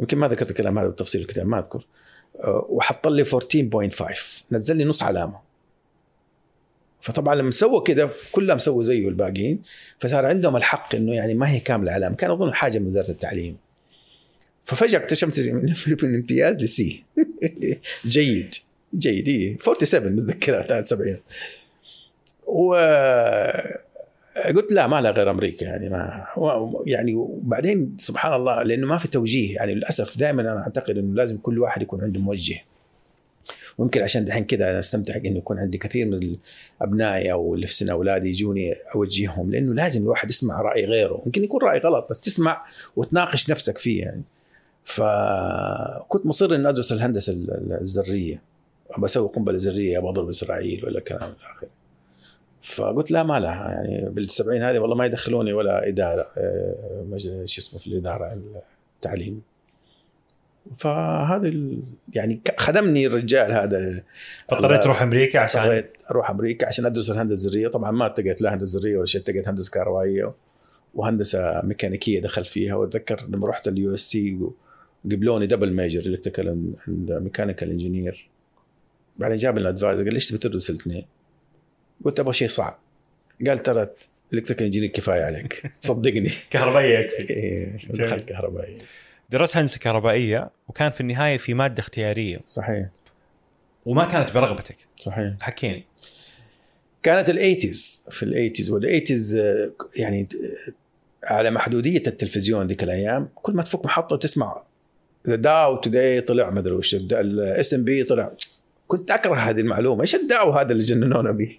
Speaker 3: يمكن ما ذكرت الكلام هذا بالتفصيل الكتاب ما أذكر. آه، وحط لي 14.5 نزل لي نص علامة. فطبعا لما سوى كذا كلهم سووا زيه الباقيين. فصار عندهم الحق إنه يعني ما هي كاملة علامة. كان أظن حاجة من وزارة التعليم. ففجأة اكتشفت من من امتياز ل C جيد. جيد إيه. 47 متذكرها 73 و قلت لا ما لها غير أمريكا يعني ما و- يعني وبعدين سبحان الله لأنه ما في توجيه يعني للأسف دائما أنا أعتقد إنه لازم كل واحد يكون عنده موجه. ويمكن عشان دحين كذا أنا أستمتع إنه يكون عندي كثير من ابنائي أو اللي في سن أولادي يجوني أوجههم لأنه لازم الواحد يسمع رأي غيره. يمكن يكون رأي غلط بس تسمع وتناقش نفسك فيه يعني. فكنت مصر إني أدرس الهندسة الذرية. بسوي قنبلة ذرية بضرب إسرائيل ولا كلام الآخر. فقلت لا ما لها. يعني بالسبعين هذه والله ما يدخلوني ولا إدارة آه، شو اسمه في الإدارة التعليم. فهذا يعني خدمني الرجال هذا.
Speaker 2: فاضطريت تروح أمريكا عشان
Speaker 3: أروح أمريكا عشان أدرس الهندسة الذريه طبعا ما لقيت لا هندسة ذريه ولا شيء لقيت هندسة كهربائية وهندسة ميكانيكية دخلت فيها. وأتذكر لما رحت ال USC قبلوني double major electrical mechanical engineer بعدين جاب لنا advisor قال ليش تبي تدرس الاثنين؟ قلت أبغى شيء صعب. قال ترى electrical engineer كفاية عليك. صدقني.
Speaker 2: كهربائية يكفي.
Speaker 3: إيه، دخلت كهربائية.
Speaker 2: درست هندسة كهربائية وكان في النهاية في مادة اختيارية.
Speaker 3: صحيح.
Speaker 2: وما كانت برغبتك.
Speaker 3: صحيح.
Speaker 2: حكيني.
Speaker 3: كانت ال eighties في ال eighties وال eighties يعني على محدودية التلفزيون ذيك الأيام كل ما تفك محطة وتسمع the Dow today طلع ما أدري وش ال S&P طلع. كنت أكره هذه المعلومة إيش ال Dow هذا اللي جننونا به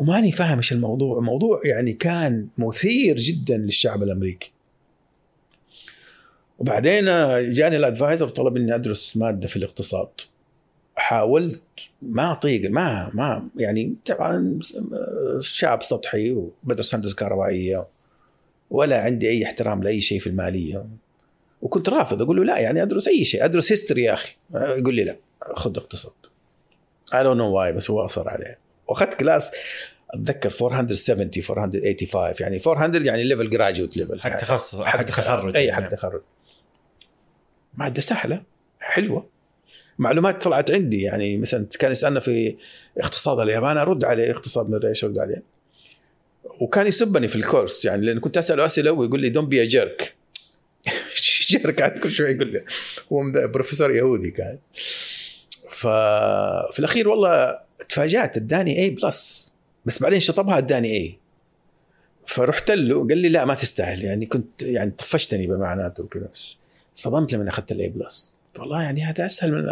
Speaker 3: وماني فاهم إيش الموضوع الموضوع يعني كان مثير جدا للشعب الأمريكي. وبعدين جاني ال advisor طلب إني أدرس مادة في الاقتصاد. حاولت ما اطيق ما ما يعني طبعا شاب سطحي وبدرس هندسة كهربائية ولا عندي أي احترام لأي شيء في المالية. وكنت رافض أقول له لا يعني أدرس أي شيء أدرس history يا أخي. يقول لي لا. خذ اقتصاد. I don't know why بس هو أصر عليه. وأخذت class أتذكر 470 485 يعني 400 يعني level graduate level
Speaker 2: حق تخصص حق تخرج
Speaker 3: اي حق تخرج. ماده سهلة حلوة. معلومات طلعت عندي يعني مثلا كان يسألنا في اقتصاد اليابان أرد عليه اقتصاد ما إيش أرد عليه. وكان يسبني في ال course يعني لأن كنت أسأله أسئلة ويقول لي don't be jerk jerk كل شوي يقول لي هو بروفيسور يهودي كان. ففي الأخير والله تفاجأت اداني A plus بس بعدين شطبها اداني A فرحت له قال لي لا ما تستاهل. يعني كنت يعني طفشتني بمعناته وكذا. صدمت لما أخذت ال A plus والله يعني هذا أسهل من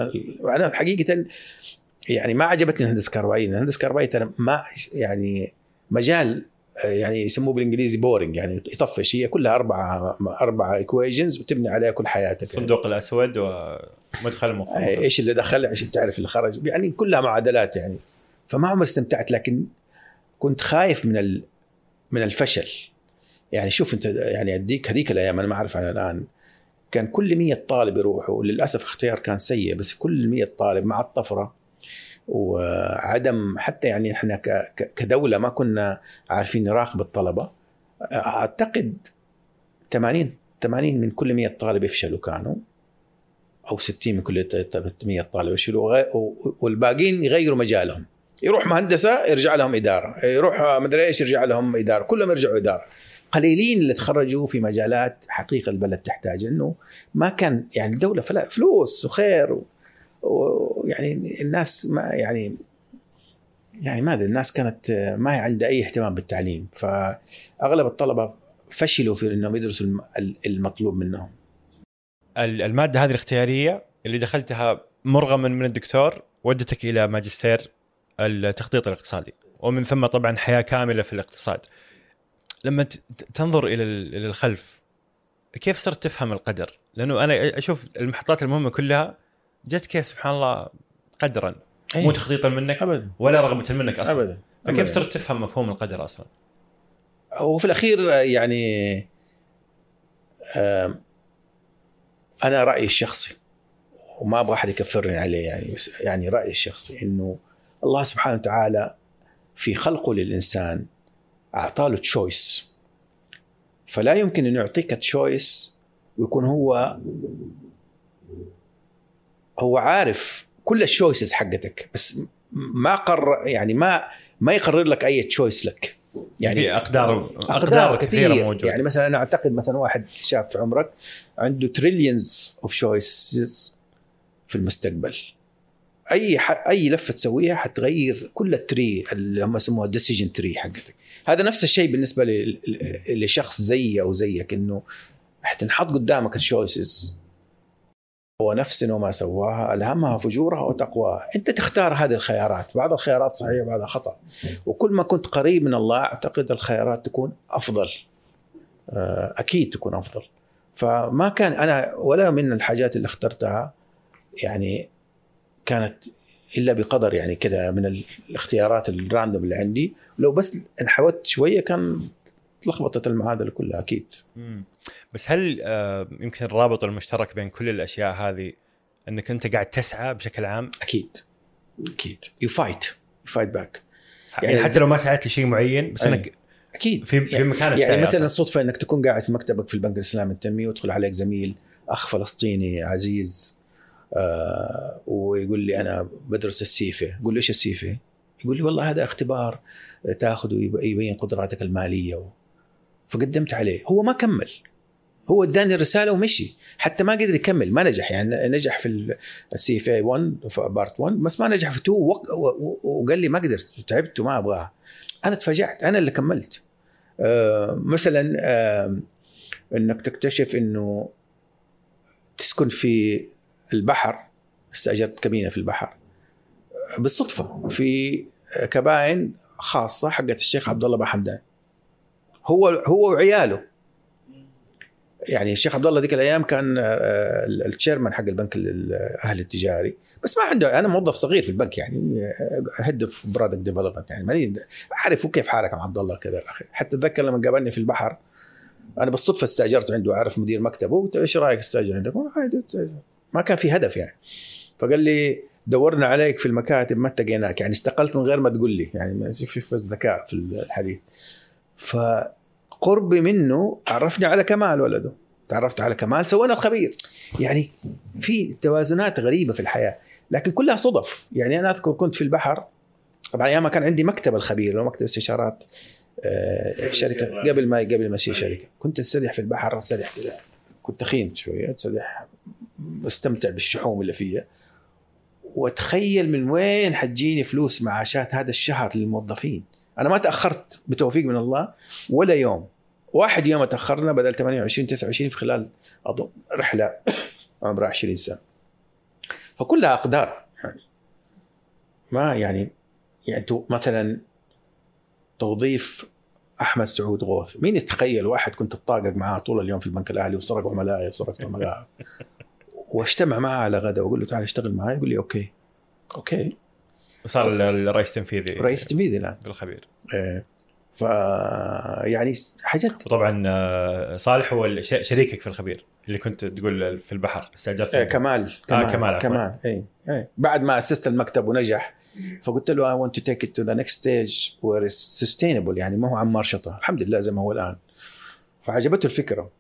Speaker 3: أنا حقيقة يعني ما عجبتني الهندسة الكهربائية. الهندسة الكهربائية ما يعني مجال يعني يسموه بالإنجليزي boring يعني يطفش هي كلها أربعة أربعة equations وتبني عليها كل حياتك.
Speaker 2: الصندوق يعني. الأسود ومدخل المخ
Speaker 3: إيش اللي دخل؟ عشان تعرف اللي خرج؟ يعني كلها معادلات يعني. فما عمري استمتعت لكن كنت خايف من من الفشل. يعني شوف أنت يعني أديك هذيك الأيام أنا ما أعرف عن الآن. كان كل 100 طالب يروحوا للأسف اختيار كان سيء بس كل 100 طالب مع الطفرة وعدم حتى يعني إحنا كدولة ما كنا عارفين نراقب الطلبة. أعتقد 80 80 من كل 100 طالب يفشلوا كانوا أو 60 من كل 100 طالب يفشلوا والباقيين يغيروا مجالهم. يروح مهندسة يرجع لهم إدارة يروح مدري إيش يرجع لهم إدارة كلهم يرجعوا إدارة. قليلين اللي تخرجوا في مجالات حقيقة البلد تحتاج انه ما كان يعني الدولة فلوس وخير ويعني الناس ما يعني يعني ما أدري الناس كانت ما عندها أي اهتمام بالتعليم فأغلب الطلبة فشلوا في إنهم يدرسوا المطلوب منهم.
Speaker 2: المادة هذه الاختيارية اللي دخلتها مرغما من الدكتور ودتك إلى ماجستير التخطيط الاقتصادي ومن ثم طبعا حياة كاملة في الاقتصاد. لما تنظر إلى إلى الخلف كيف صرت تفهم القدر؟ لأنه أنا أشوف المحطات المهمة كلها جت كيف سبحان الله قدرا. أيه. مو تخطيطا منك
Speaker 3: ابدا.
Speaker 2: ولا رغبة منك أصلا.
Speaker 3: ابدا.
Speaker 2: فكيف صرت تفهم مفهوم القدر أصلا؟
Speaker 3: وفي الأخير يعني أنا رأيي الشخصي وما أبغى أحد يكفرني عليه يعني بس يعني رأيي الشخصي إنه الله سبحانه وتعالى في خلقه للإنسان اعطاه له choice فلا يمكن انه يعطيك choice ويكون هو هو عارف كل ال choices حقتك بس ما قرر يعني ما ما يقرر لك أي choice لك.
Speaker 2: يعني في اقدار
Speaker 3: أقدار, أقدار كثيرة. موجودة. يعني مثلا أنا أعتقد مثلا واحد شاب في عمرك عنده trillions of choices في المستقبل. أي ح... أي لفة تسويها حتغير كل التري اللي هم يسموها decision tree حقتك. هذا نفس الشيء بالنسبة ل... لشخص زيي أو زيك إنه حتنحط قدامك ال choices ونفس وما سواها ألهمها فجورها وتقواها. أنت تختار هذه الخيارات. بعض الخيارات صحيحة بعضها خطأ. وكل ما كنت قريب من الله أعتقد الخيارات تكون أفضل. آه، أكيد تكون أفضل. فما كان أنا ولا من الحاجات اللي اخترتها يعني كانت إلا بقدر يعني كذا من الاختيارات ال random اللي عندي. لو بس انحوت شوية كان لخبطت المعادلة كلها أكيد.
Speaker 2: مم. بس هل آه، يمكن الرابط المشترك بين كل الأشياء هذه أنك أنت قاعد تسعى بشكل عام؟
Speaker 3: أكيد. أكيد. you fight you fight back
Speaker 2: يعني, يعني حتى لو ما سعيت لشيء معين بس أنك
Speaker 3: أكيد.
Speaker 2: في في مكان
Speaker 3: يعني مثلا الصدفة أنك تكون قاعد في مكتبك في البنك الإسلامي التنمية ويدخل عليك زميل أخ فلسطيني عزيز آه ويقول لي أنا بدرس ال CFA أقول له إيش ال CFA يقول لي والله هذا اختبار تاخذه يبين قدراتك المالية فقدمت عليه. هو ما كمل. هو اداني الرساله ومشي. حتى ما قدر يكمل. ما نجح. يعني نجح في ال CFA 1 في part 1 بس ما نجح في 2 وقال لي ما قدرت. تعبت وما أبغاها. أنا تفاجأت. أنا اللي كملت. آه مثلا آه إنك تكتشف إنه تسكن في البحر. استأجرت كابينة في البحر. بالصدفة. في كباين خاصة حقت الشيخ عبد الله حمدان. هو هو وعياله. يعني الشيخ عبد الله ذيك الأيام كان آه، التشيرمان حق البنك الأهلي التجاري. بس ما عنده أنا موظف صغير في البنك يعني head of product development يعني ماني عارف كيف حالك يا عبد الله كذا حتى اتذكر لما قابلني في البحر أنا بالصدفة استأجرت عنده أعرف مدير مكتبه قلت إيش رأيك استأجر عندك؟ ما كان في هدف يعني. فقال لي دورنا عليك في المكاتب ما التقيناك يعني استقلت من غير ما تقول لي يعني في الذكاء في الحديث. فقربي منه عرفني على كمال ولده. تعرفت على كمال سوينا الخبير. يعني في توازنات غريبة في الحياة لكن كلها صدف. يعني أنا أذكر كنت في البحر طبعا أيام ما كان عندي مكتب الخبير لو مكتب استشارات آه، شركة قبل ما قبل ما اصير شركة. كنت أستريح في البحر أستريح كذا. كنت تخين شوية أستريح بستمتع بالشحوم اللي فيها. وأتخيل من وين حتجيني فلوس معاشات هذا الشهر للموظفين. أنا ما تأخرت بتوفيق من الله ولا يوم. واحد يوم تأخرنا بدل 28 29 في خلال أظن رحلة عمرها 20 سنة. فكلها أقدار يعني. ما يعني يعني مثلا توظيف أحمد سعود غوث. مين يتخيل واحد كنت اتطاقق معاه طول اليوم في البنك الأهلي وسرق عملائي وسرق عملاء واجتمع معاه على غدا وأقول له تعال اشتغل معي يقول لي okay. okay.
Speaker 2: وصار الرئيس التنفيذي
Speaker 3: رئيس التنفيذي الان
Speaker 2: بالخبير
Speaker 3: إيه. ف يعني حاجات
Speaker 2: وطبعا آه، صالح هو شريكك في الخبير اللي كنت تقول في البحر استأجرت
Speaker 3: إيه كمال
Speaker 2: كمال آه كمال
Speaker 3: كمال اي اي بعد ما أسست المكتب ونجح فقلت له want to take it to the next stage where it's sustainable. يعني ما هو عمار شطه الحمد لله زي ما هو الآن. فعجبته الفكرة.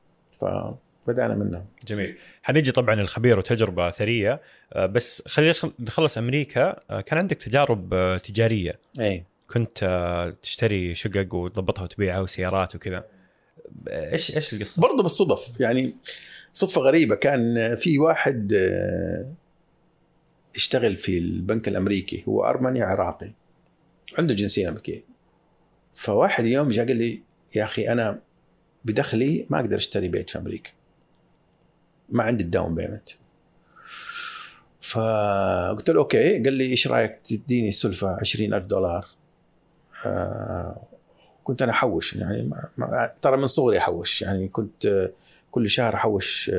Speaker 3: فبدانا منها
Speaker 2: جميل. حنيجي طبعا الخبير وتجربة ثرية. آه، بس خلينا نخلص أمريكا. آه، كان عندك تجارب آه، تجارية.
Speaker 3: اي
Speaker 2: كنت تشتري شقق وتضبطها وتبيعها وسيارات وكذا. إيش إيش القصة؟
Speaker 3: برضه بالصدف. يعني صدفة غريبة. كان في واحد اشتغل في البنك الأمريكي. هو أرمني عراقي. عنده جنسية أمريكية. فواحد يوم جاء قال لي يا أخي أنا بدخلي ما أقدر أشتري بيت في أمريكا. ما عندي ال down payment. فقلت له okay قال لي إيش رأيك تديني سلفه 20000 دولار؟ آه كنت أنا أحوش يعني ترى من صغري أحوش يعني كنت كل شهر أحوش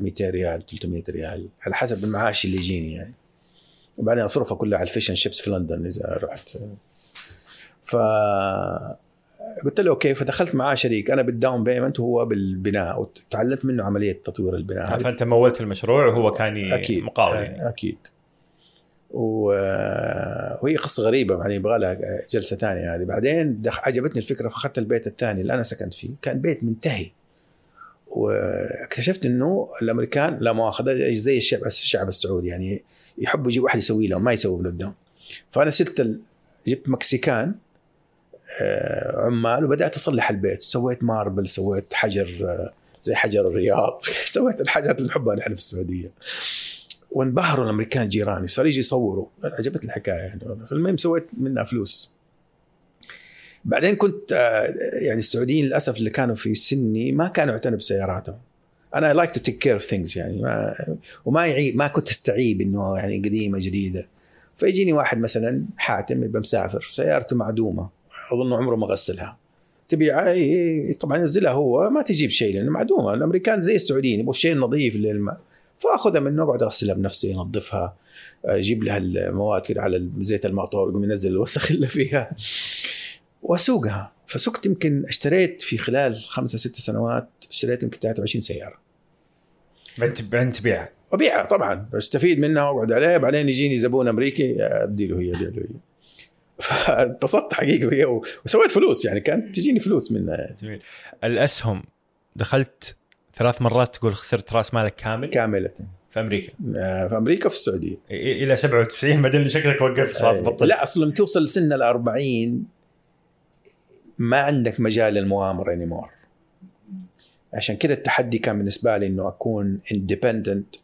Speaker 3: 200 آه، ريال 300 ريال على حسب المعاش اللي يجيني يعني. وبعدين أصرفها كلها على ال fish and chips في لندن إذا رحت. ف قلت له okay فدخلت معاه شريك. أنا بال down payment وهو بالبناء وتعلمت منه عملية تطوير البناء.
Speaker 2: فانت مولت المشروع وهو كان
Speaker 3: أكيد.
Speaker 2: مقاول. يعني.
Speaker 3: أكيد. وهي قصة غريبة يعني يبغى لها جلسة ثانية هذه. بعدين عجبتني الفكرة فأخذت البيت الثاني اللي أنا سكنت فيه. كان بيت منتهي. واكتشفت إنه الأمريكان لا مؤاخذة زي الشعب الشعب السعودي يعني يحبوا يجيبوا واحد يسوي لهم ما يسوي قدام فأنا سلت جبت مكسيكان. آه، عمال وبدأت أصلح البيت. سويت marble سويت حجر آه، زي حجر الرياض. سويت الحاجات اللي نحبها نحن في السعودية. وانبهروا الأمريكان جيراني صار يجي يصوروا. عجبت الحكاية يعني. المهم سويت منها فلوس. بعدين كنت آه، يعني السعوديين للأسف اللي كانوا في سني ما كانوا يعتنوا بسياراتهم. أنا like to take care of things يعني. ما وما يعيب ما كنت أستعيب إنه يعني قديمة جديدة. فيجيني واحد مثلا حاتم يبقى مسافر سيارته معدومة. أظن عمره ما غسلها. تبي عاي- طبعا ينزلها هو ما تجيب شيء لأنه معدومه الأمريكان زي السعوديين يبغوا شيء نظيف للماء. فأخذها منه اقعد أغسلها بنفسي أنظفها أجيب لها المواد كده على زيت المطور يقوم ينزل الوسخ اللي فيها. وأسوقها. فسقت يمكن اشتريت في خلال خمسة ست سنوات اشتريت يمكن 23 سيارة.
Speaker 2: بعدين تبيعها
Speaker 3: وابيعها طبعا. بستفيد منها وأقعد عليها بعدين يجيني زبون أمريكي ادي له هي ادي له هي. فانبسطت حقيقه وسويت فلوس يعني كانت تجيني فلوس منها يعني.
Speaker 2: جميل. الأسهم دخلت ثلاث مرات تقول خسرت راس مالك كامل؟
Speaker 3: كاملة.
Speaker 2: في أمريكا.
Speaker 3: آه، في أمريكا وفي
Speaker 2: السعودية. إلى 97 بعدين شكلك وقفت خلاص
Speaker 3: آه،
Speaker 2: بطلت.
Speaker 3: لا أصلا توصل سن ال 40 ما عندك مجال للمغامره anymore عشان كده التحدي كان بالنسبة لي إنه أكون independent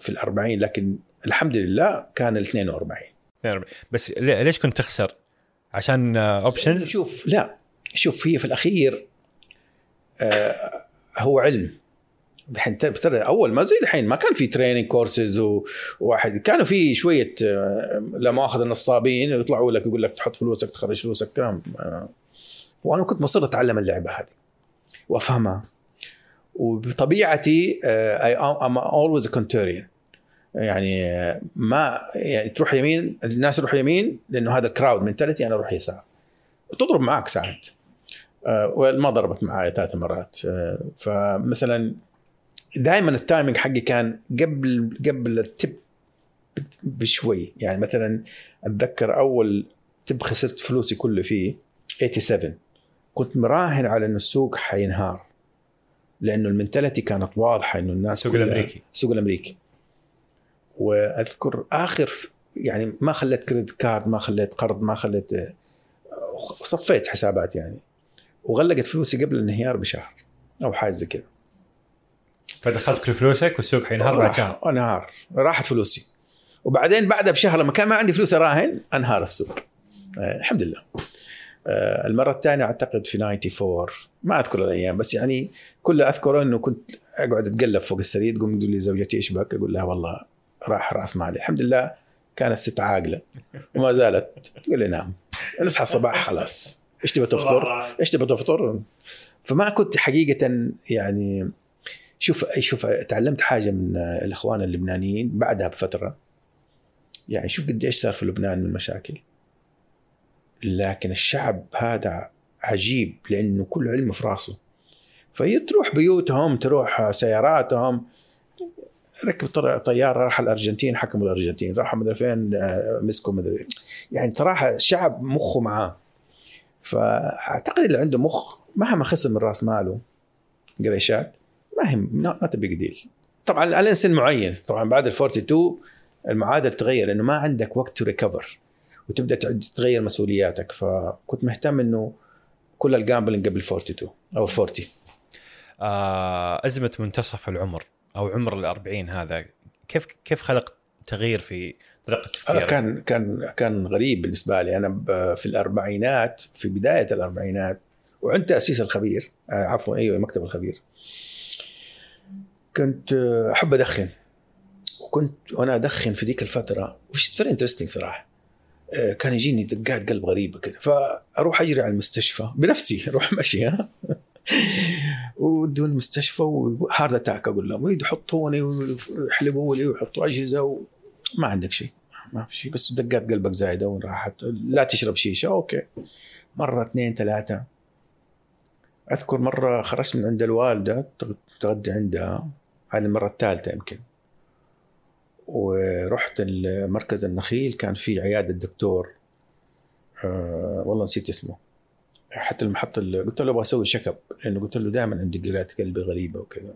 Speaker 3: في ال 40 لكن الحمد لله كان ال 42
Speaker 2: بس لي- ليش كنت تخسر؟ عشان options
Speaker 3: شوف لا. شوف هي في الأخير آه هو علم. دحين ترى أول ما زي دحين ما كان في training courses وواحد كانوا في شوية آه، لا مؤاخذة نصابين يطلعوا لك يقول لك تحط فلوسك تخرج فلوسك كلام. آه. وأنا كنت مصر أتعلم اللعبة هذه وأفهمها. وبطبيعتي I am always contrarian يعني ما يعني تروح يمين الناس يروحوا يمين لأنه هذا ال crowd mentality أنا أروح يسار. وتضرب معك ساعات آه، ما ضربت معي ثلاث مرات. آه، فمثلا دائما ال timing حقي كان قبل قبل ال dip بشوي. يعني مثلا أتذكر أول dip خسرت فلوسي كله فيه 87 كنت مراهن على إنه السوق حينهار. لأنه المنتاليتي كانت واضحة إنه الناس
Speaker 2: السوق الأمريكي.
Speaker 3: السوق الأمريكي. وأذكر آخر يعني ما خليت كريدت كارد ما خليت قرض ما خليت صفيت حسابات يعني. وغلقت فلوسي قبل الانهيار بشهر أو حاجة زي كذا.
Speaker 2: فدخلت كل فلوسك والسوق حينهار بعد شهر
Speaker 3: أنهار. راحت فلوسي. وبعدين بعدها بشهر لما كان ما عندي فلوس أراهن أنهار السوق. آه الحمد لله. آه المرة الثانية أعتقد في 94 ما أذكر الأيام بس يعني كل اذكر إنه كنت أقعد أتقلب فوق السرير تقوم تقول لي زوجتي إيش بك؟ أقول لها والله راح رأس مالي. الحمد لله كانت ست عاقلة. وما زالت. تقول لي نعم. نصحى الصباح خلاص. إيش تبغى تفطر؟ إيش تبغى تفطر؟ فما كنت حقيقة يعني شوف شوف تعلمت حاجة من الإخوان اللبنانيين بعدها بفترة. يعني شوف قد إيش صار في لبنان من مشاكل. لكن الشعب هذا عجيب لأنه كل علم في راسه. فهي تروح بيوتهم تروح سياراتهم ركب طياره راح الأرجنتين حكموا الأرجنتين راح مدري فين آه، مسكوا مدري يعني صراحة الشعب مخه معاه. فأعتقد اللي عنده مخ مهما خسر من رأس ماله قريشات ما هم not big deal طبعا الان سن معين. طبعا بعد ال 42 المعادلة تغير لأنه ما عندك وقت to recover وتبدأ تغير مسؤولياتك. فكنت مهتم إنه كل ال gambling قبل 42 أو 40
Speaker 2: آه أزمة منتصف العمر. أو عمر الأربعين هذا كيف كيف خلق تغيير في طريقة
Speaker 3: آه،
Speaker 2: تفكيرك؟
Speaker 3: كان كان كان غريب بالنسبة لي. أنا في الأربعينات في بداية الأربعينات وعند تأسيس الخبير آه، عفوا أيوه مكتب الخبير كنت آه، أحب أدخن. وكنت وأنا أدخن في ذيك الفترة which very interesting صراحة. آه، كان يجيني دقات قلب غريبة كده. فأروح أجري على المستشفى بنفسي أروح مشي ودون المستشفى و heart attack أقول لهم يحطوني ويحلقوا لي ويحطوا أجهزة و... ما عندك شيء ما في شيء بس دقات قلبك زايدة وين راحت؟ لا تشرب شيشة okay. مرة اثنين ثلاثة. أذكر مرة خرجت من عند الوالدة تغدي عندها. هذه المرة الثالثة يمكن. ورحت مركز النخيل كان في عيادة الدكتور. آه والله نسيت اسمه. حتى المحط قلت له أبغى أسوي شكب لأنه قلت له دائما عندي دقات قلبي غريبة وكذا.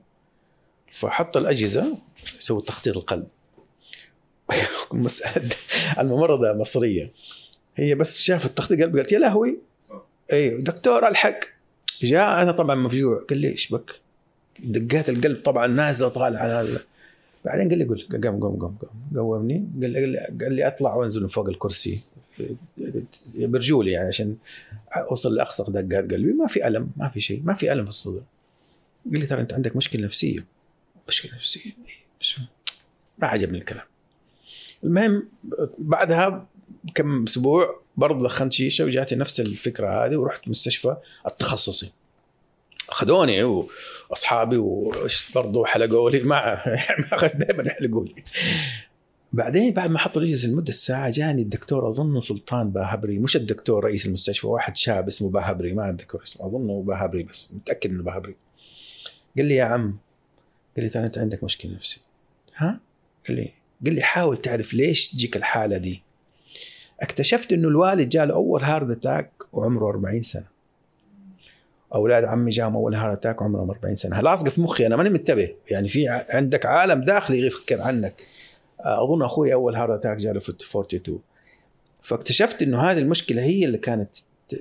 Speaker 3: فحط الأجهزة يسوي تخطيط القلب. الممرضة مصرية. هي بس شافت تخطيط قلب قالت يا لهوي. اي دكتور ألحق. جاء أنا طبعا مفجوع. قال لي إيش بك؟ دقات القلب طبعا نازلة طالعه على بعدين قال لي قول قام قام قام قام. قومني. قال لي قال لي أطلع وأنزل من فوق الكرسي. برجولي يعني عشان أوصل لأقصى دقات قلبي. ما في ألم ما في شيء ما في ألم في الصدر. قال لي ترى أنت عندك مشكلة نفسية. مشكلة نفسية. إيه، بس ما عجبني الكلام. المهم بعدها كم أسبوع برضه دخنت شيشة وجاتني نفس الفكرة هذه ورحت مستشفى التخصصي. أخذوني وأصحابي وبرضه حلقوا لي ما دائما يحلقوا لي. بعدين بعد ما حطوا الاجهزه لمدة ساعة جاني الدكتور أظنه سلطان باهبري مش الدكتور رئيس المستشفى واحد شاب اسمه باهبري ما اتذكر اسمه أظنه باهبري بس متأكد إنه باهبري قال لي يا عم. قال لي ترى أنت عندك مشكلة نفسية. ها؟ قال لي قال لي حاول تعرف ليش تجيك الحالة دي. اكتشفت إنه الوالد جاله أول heart attack وعمره 40 سنة. أولاد عمي جاهم أول heart attack وعمرهم 40 سنة. لاصقه في مخي أنا ماني منتبه يعني في عندك عالم داخلي يفكر عنك. أظن أخوي أول heart attack جاله في 42 فاكتشفت إنه هذه المشكلة هي اللي كانت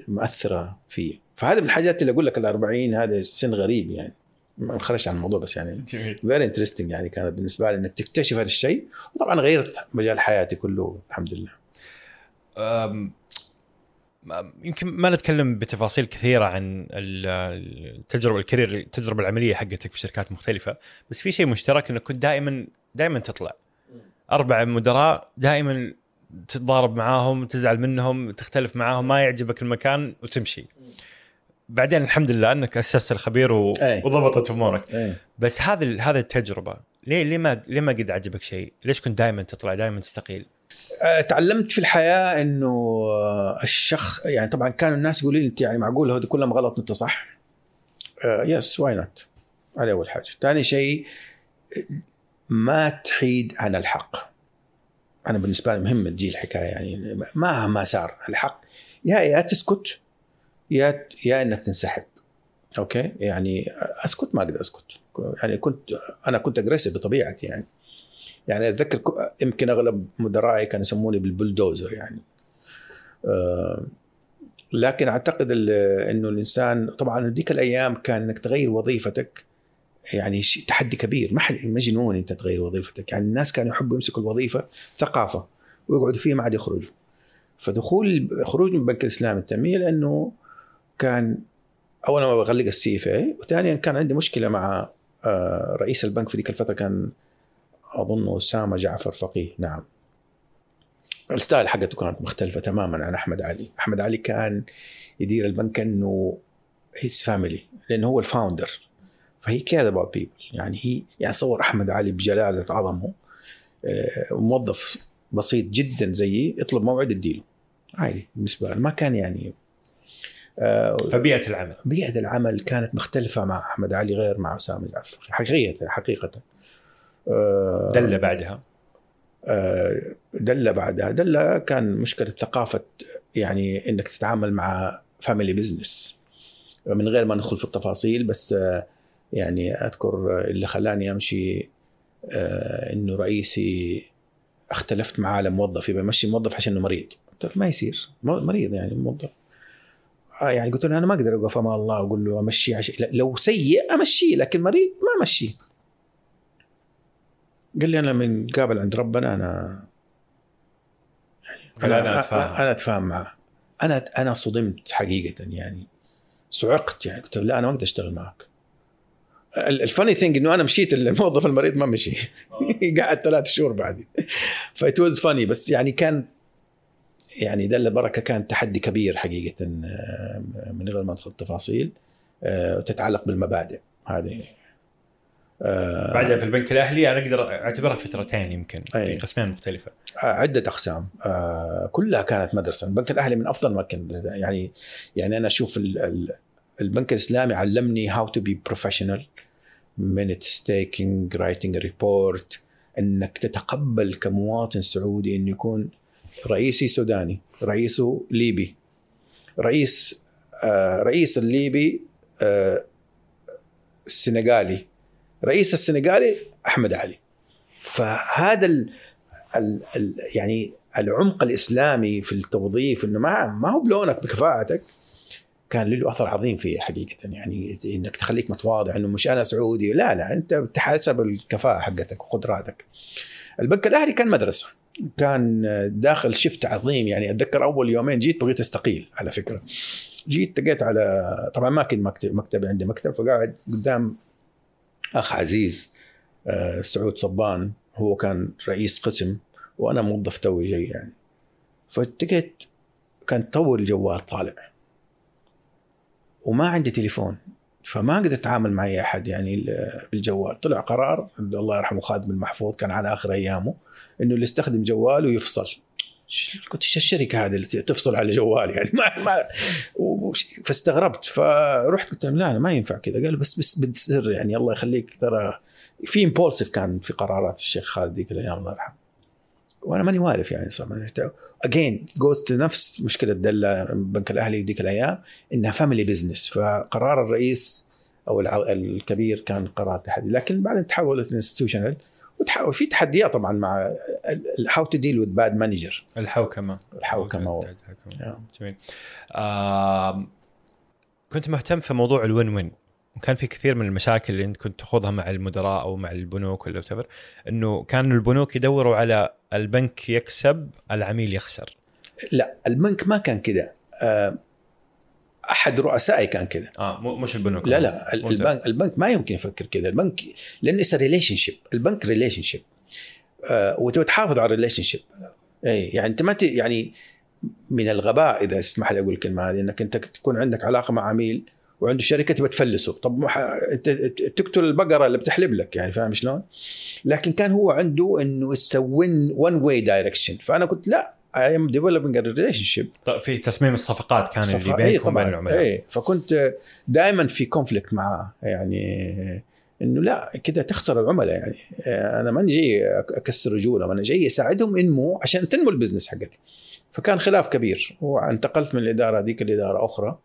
Speaker 3: مؤثرة فيه. فهذا من الحاجات اللي أقول لك ال 40 هذا سن غريب يعني. ما نخرجش عن الموضوع بس يعني very interesting يعني كانت بالنسبة لي إنك تكتشف هذا الشيء. وطبعا غيرت مجال حياتي كله الحمد لله.
Speaker 2: يمكن ما نتكلم بتفاصيل كثيرة عن التجربة ال career التجربة العملية حقتك في شركات مختلفة. بس في شيء مشترك إنك كنت دائما دائما تطلع. أربع مدراء دائما تتضارب معاهم تزعل منهم تختلف معاهم ما يعجبك المكان وتمشي بعدين الحمد لله أنك أسست الخبير و... وضبطت أمورك أي. بس هذه هذه التجربة ليه ليه ما ليه ما قد عجبك شيء؟ ليش كنت دائما تطلع دائما تستقيل؟
Speaker 3: أه، تعلمت في الحياة إنه الشخص يعني طبعا كانوا الناس يقولوا لي أنت يعني معقول هذا كلهم غلط أنت صح؟ yes why not هذا أول حاجة، ثاني شيء ما تحيد عن الحق. أنا بالنسبة لي مهم تجي الحكاية يعني مهما صار الحق يا يا تسكت يا يا إنك تنسحب. okay؟ يعني أسكت ما أقدر أسكت. يعني كنت أنا كنت aggressive بطبيعتي يعني. يعني أتذكر يمكن أغلب مدرائي كانوا يسموني بالبلدوزر يعني. آه لكن أعتقد إنه الإنسان طبعا ذيك الأيام كان إنك تغير وظيفتك يعني تحدي كبير. ما مجنون أنت تغير وظيفتك. يعني الناس كانوا يحبوا يمسكوا الوظيفة ثقافة ويقعدوا فيها ما عاد يخرجوا. فدخول خروج من البنك الاسلامي التنميه لأنه كان اولا ما بغلق ال CFA وثانيا كان عندي مشكلة مع آه، رئيس البنك في ذيك الفترة كان أظن أسامة جعفر فقيه. نعم. ال style حقته كانت مختلفة تماما عن أحمد علي. أحمد علي كان يدير البنك إنه his family لأنه هو ال founder ف he care about people يعني هي يعني صور أحمد علي بجلالة عظمه آه، موظف بسيط جدا زيي يطلب موعد اديله عادي بالنسبة له. ما كان يعني
Speaker 2: آه، فبيئة العمل.
Speaker 3: بيئة العمل كانت مختلفة مع أحمد علي غير مع أسامة جعفر. حقيقة حقيقة.
Speaker 2: آه، دله بعدها.
Speaker 3: دله بعدها. دله كان مشكلة ثقافة يعني إنك تتعامل مع family business من غير ما ندخل في التفاصيل بس يعني أذكر اللي خلاني أمشي آه إنه رئيسي اختلفت معاه لموظف يبغى يمشي موظف عشان إنه مريض. قلت ما يصير مريض يعني موظف. آه يعني قلت له أنا ما أقدر اوقف أمام الله وأقول له امشيه عشان لو سيء امشيه لكن مريض ما امشيه قال لي أنا من قابل عند ربنا أنا
Speaker 2: يعني أنا أنا أتفاهم.
Speaker 3: أنا أتفاهم معه. أنا أنا صدمت حقيقة يعني صعقت يعني قلت له لا أنا ما أقدر أشتغل معك. ال funny thing إنه أنا مشيت الموظف المريض ما مشي. قعد ثلاث شهور بعدي ف it was funny بس يعني كان يعني دلة بركة كان تحدي كبير حقيقة آه، من غير ما ادخل التفاصيل آه، تتعلق بالمبادئ هذه.
Speaker 2: آه، بعدها في البنك الأهلي أنا أقدر أعتبرها فترتين يمكن أي. في قسمين مختلفة.
Speaker 3: عدة أقسام. كلها كانت مدرسة. البنك الأهلي من أفضل ما كان يعني يعني أنا أشوف البنك الإسلامي علمني how to be professional minutes taking writing a report إنك تتقبل كمواطن سعودي انه يكون رئيسي سوداني رئيسه ليبي. رئيس آه رئيس الليبي آه السنغالي. رئيس السنغالي أحمد علي. فهذا ال ال ال يعني العمق الإسلامي في التوظيف إنه ما ما هو بلونك بكفاءتك. كان له أثر عظيم فيه حقيقة يعني إنك تخليك متواضع إنه مش أنا سعودي لا لا أنت بتحسب الكفاءة حقتك وقدراتك. البنك الأهلي كان مدرسة كان داخل شفت عظيم يعني أتذكر أول يومين جيت بغيت أستقيل على فكرة. جيت تقيت على طبعا ما كنت مكتب مكتبي عندي مكتب فقاعد قدام أخ عزيز آه، سعود صبان هو كان رئيس قسم وأنا موظف توي جاي يعني. فاتقيت كان تو الجوال طالع. وما عندي تليفون فما قدرت أتعامل مع أي أحد يعني ال- بالجوال. طلع قرار الله يرحمه خادم المحفوظ كان على آخر أيامه إنه اللي يستخدم جواله يفصل قلت إيش الشركة هذه اللي تفصل على جوالي يعني؟ ما, ما فاستغربت فرحت قلت لهم لا أنا ما ينفع كذا. قال بس بس بالسر يعني الله يخليك ترى في impulsive كان في قرارات الشيخ خالد ذيك الأيام الله يرحمه. وأنا ماني عارف يعني صراحة. اجين جوز نفس مشكلة دله البنك الأهلي ذيك الأيام إنها family business فقرار الرئيس أو الكبير كان قرار تحدي. لكن بعدين تحولت institutional وفي تحديات طبعا مع how to deal
Speaker 2: with
Speaker 3: bad manager
Speaker 2: الحوكمة.
Speaker 3: الحوكمة.
Speaker 2: جميل. كنت مهتم في موضوع ال win win وكان في كثير من المشاكل اللي انت كنت تخوضها مع المدراء أو مع البنوك ولا whatever إنه كانوا البنوك يدوروا على البنك يكسب العميل يخسر.
Speaker 3: لا البنك ما كان كده. آه، أحد رؤسائي كان كده.
Speaker 2: آه مو مش البنوك.
Speaker 3: لا لا؟ البنك البنك. ما يمكن يفكر كذا البنك لأن it's relationship البنك relationship وتبغى تحافظ على ال relationship اي يعني أنت ما يعني من الغباء إذا اسمح لي أقول الكلمة هذه إنك أنت تكون عندك علاقة مع عميل وعنده شركة تبغى تفلسه. طب ما ح- أنت تقتل البقرة اللي بتحلب لك يعني فاهم شلون؟ لكن كان هو عنده إنه it's win one way direction فأنا قلت لا I am developing
Speaker 2: relationship في تصميم الصفقات كان اللي
Speaker 3: صفقة-
Speaker 2: بينكم
Speaker 3: إيه
Speaker 2: وبين. العملاء.
Speaker 3: إيه فكنت دائما في conflict معاه يعني إنه لا كده تخسر العملاء يعني. أنا ما جاي أكسر رجولهم أنا جاي أساعدهم ينمو عشان تنمو ال business حقتي. فكان خلاف كبير وانتقلت من الإدارة هذيك لإدارة أخرى.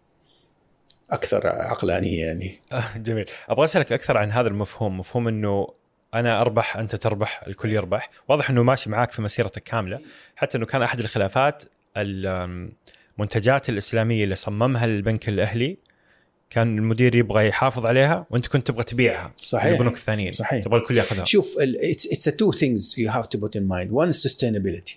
Speaker 3: أكثر عقلانية يعني.
Speaker 2: آه، جميل. أبغى أسألك أكثر عن هذا المفهوم. مفهوم إنه أنا أربح أنت تربح الكل يربح. واضح إنه ماشي معاك في مسيرتك كاملة. حتى إنه كان أحد الخلافات المنتجات الإسلامية اللي صممها البنك الأهلي كان المدير يبغى يحافظ عليها وأنت كنت تبغى تبيعها.
Speaker 3: صحيح.
Speaker 2: للبنوك الثانيين.
Speaker 3: صحيح.
Speaker 2: تبغى الكل ياخذها.
Speaker 3: شوف it's two things you have to put in mind is sustainability.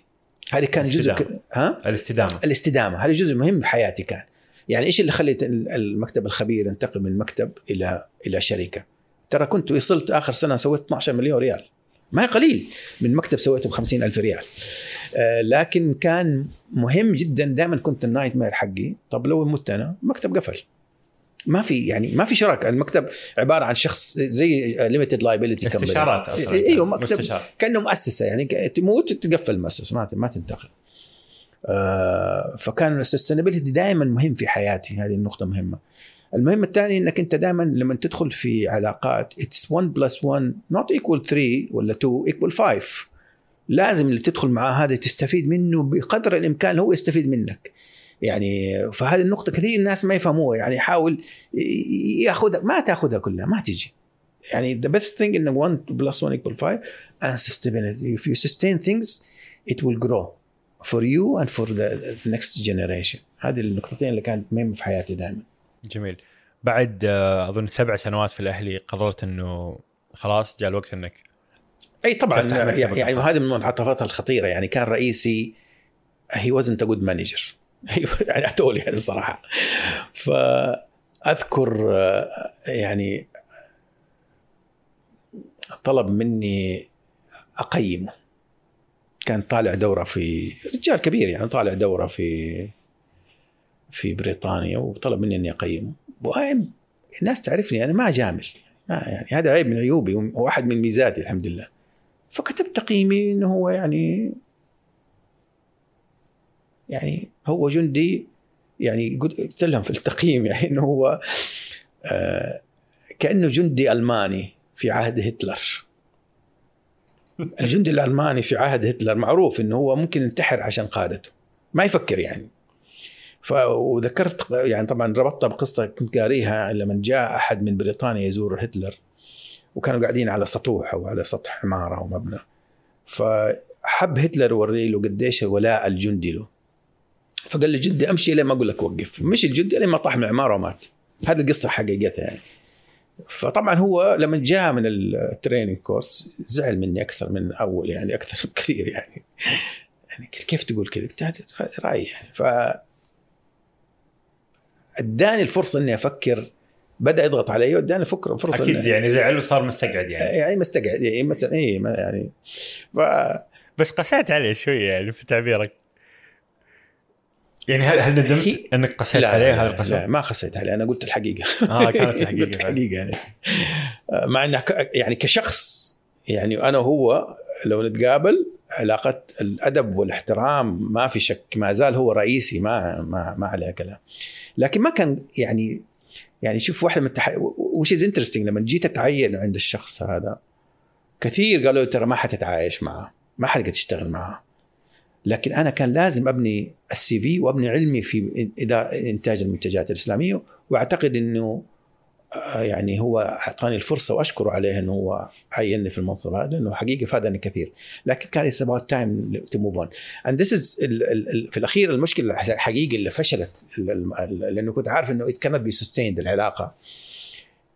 Speaker 3: هذه كان جزء ك...
Speaker 2: الاستدامة.
Speaker 3: ها؟
Speaker 2: الاستدامة.
Speaker 3: الاستدامة. هذا جزء مهم بحياتي كان. يعني إيش اللي خليت المكتب الخبير ينتقل من مكتب إلى إلى شركة؟ ترى كنت وصلت آخر سنة سويت 12 مليون ريال. ما هي قليل. من مكتب سويته ب 50 ألف ريال. آه لكن كان مهم جدا. دائما كنت ال nightmare حقي. طب لو مت أنا المكتب قفل. ما في يعني ما في شراكة. المكتب عبارة عن شخص زي limited liability
Speaker 2: استشارات أصلا
Speaker 3: إيوه مكتب
Speaker 2: مستشار.
Speaker 3: كأنه مؤسسة. يعني تموت تقفل المؤسسة. ما ما تنتقل. فكان ال sustainability دائما مهم في حياتي هذه النقطة مهمة. المهم الثاني إنك أنت دائما لما تدخل في علاقات it's 1 plus 1 not equal 3 ولا 2 equal 5 لازم اللي تدخل معاه هذا تستفيد منه بقدر الإمكان هو يستفيد منك. يعني فهذه النقطة كثير الناس ما يفهموها يعني يحاول ياخذها ما تاخذها كلها ما تجي. يعني the best thing in 1 plus 1 equal 5 and sustainability. If you sustain things it will grow. For you and for the the next generation. هذه النقطتين اللي كانت مهمة في حياتي دائما.
Speaker 2: جميل. بعد آه، أظن سبع سنوات في الأهلي قررت إنه خلاص جاء الوقت إنك
Speaker 3: أي طبعا يعني, يعني. هذه من المنعطفات الخطيرة. يعني كان رئيسي wasn't a good manager. يعني اتولي يعني صراحة. فأذكر آه، يعني طلب مني أقيمه. كان طالع دوره في رجال كبير يعني طالع دوره في في بريطانيا وطلب مني إني أقيمه. الناس تعرفني أنا ما جامل ما يعني هذا عيب من عيوبي واحد من ميزاتي الحمد لله. فكتبت تقييمي إنه هو يعني يعني هو جندي يعني قلت لهم في التقييم يعني إنه هو آه كأنه جندي ألماني في عهد هتلر. الجندي الألماني في عهد هتلر معروف إنه هو ممكن ينتحر عشان قادته. ما يفكر يعني. وذكرت يعني طبعا ربطتها بقصة كنت قاريها لما جاء أحد من بريطانيا يزور هتلر. وكانوا قاعدين على سطوح أو على سطح عماره أو مبنى. فحب هتلر يوري له قديش ولاء الجندي له. فقال للجندي أمشي لين ما أقول لك وقف. مشي الجندي لين ما طاح من العماره ومات. هذه القصة حقيقتها يعني. فطبعا هو لما جاء من ال training course زعل مني أكثر من أول يعني أكثر بكثير يعني. يعني كيف تقول كذا؟ قلت هذا رأيي يعني. ف أداني الفرصة إني أفكر بدأ يضغط علي وأداني فكره
Speaker 2: فرصة
Speaker 3: أكيد
Speaker 2: يعني زعل وصار مستقعد يعني.
Speaker 3: يعني مستقعد يعني مثلا اي ما يعني. ف
Speaker 2: بس قسيت عليه شوية يعني في تعبيرك. يعني هل هل ندمت
Speaker 3: هي-
Speaker 2: إنك قسيت عليه هذا
Speaker 3: لا,
Speaker 2: القسوه؟
Speaker 3: لا ما خسيت عليه أنا قلت الحقيقة.
Speaker 2: آه كانت
Speaker 3: قلت
Speaker 2: الحقيقة
Speaker 3: الحقيقة يعني. آه، مع إنه ك- يعني كشخص يعني أنا وهو لو نتقابل علاقة الأدب والاحترام ما في شك ما زال هو رئيسي ما ما ما عليه كلام. لكن ما كان يعني يعني شوف واحد من التح... which is interesting لما جيت أتعين عند الشخص هذا كثير قالوا ترى ما حتتعايش معه ما حتقدر تشتغل معه. لكن أنا كان لازم أبني ال CV وأبني علمي في إدارة إنتاج المنتجات الإسلامية وأعتقد إنه آه، يعني هو أعطاني الفرصة وأشكره عليه إنه هو عيني في المنصب هذا لأنه حقيقه فادني كثير. لكن كان to move on. And this is ال ال ال في الأخير المشكلة الحقيقيه اللي فشلت لأنه كنت عارف إنه it cannot be sustained العلاقة.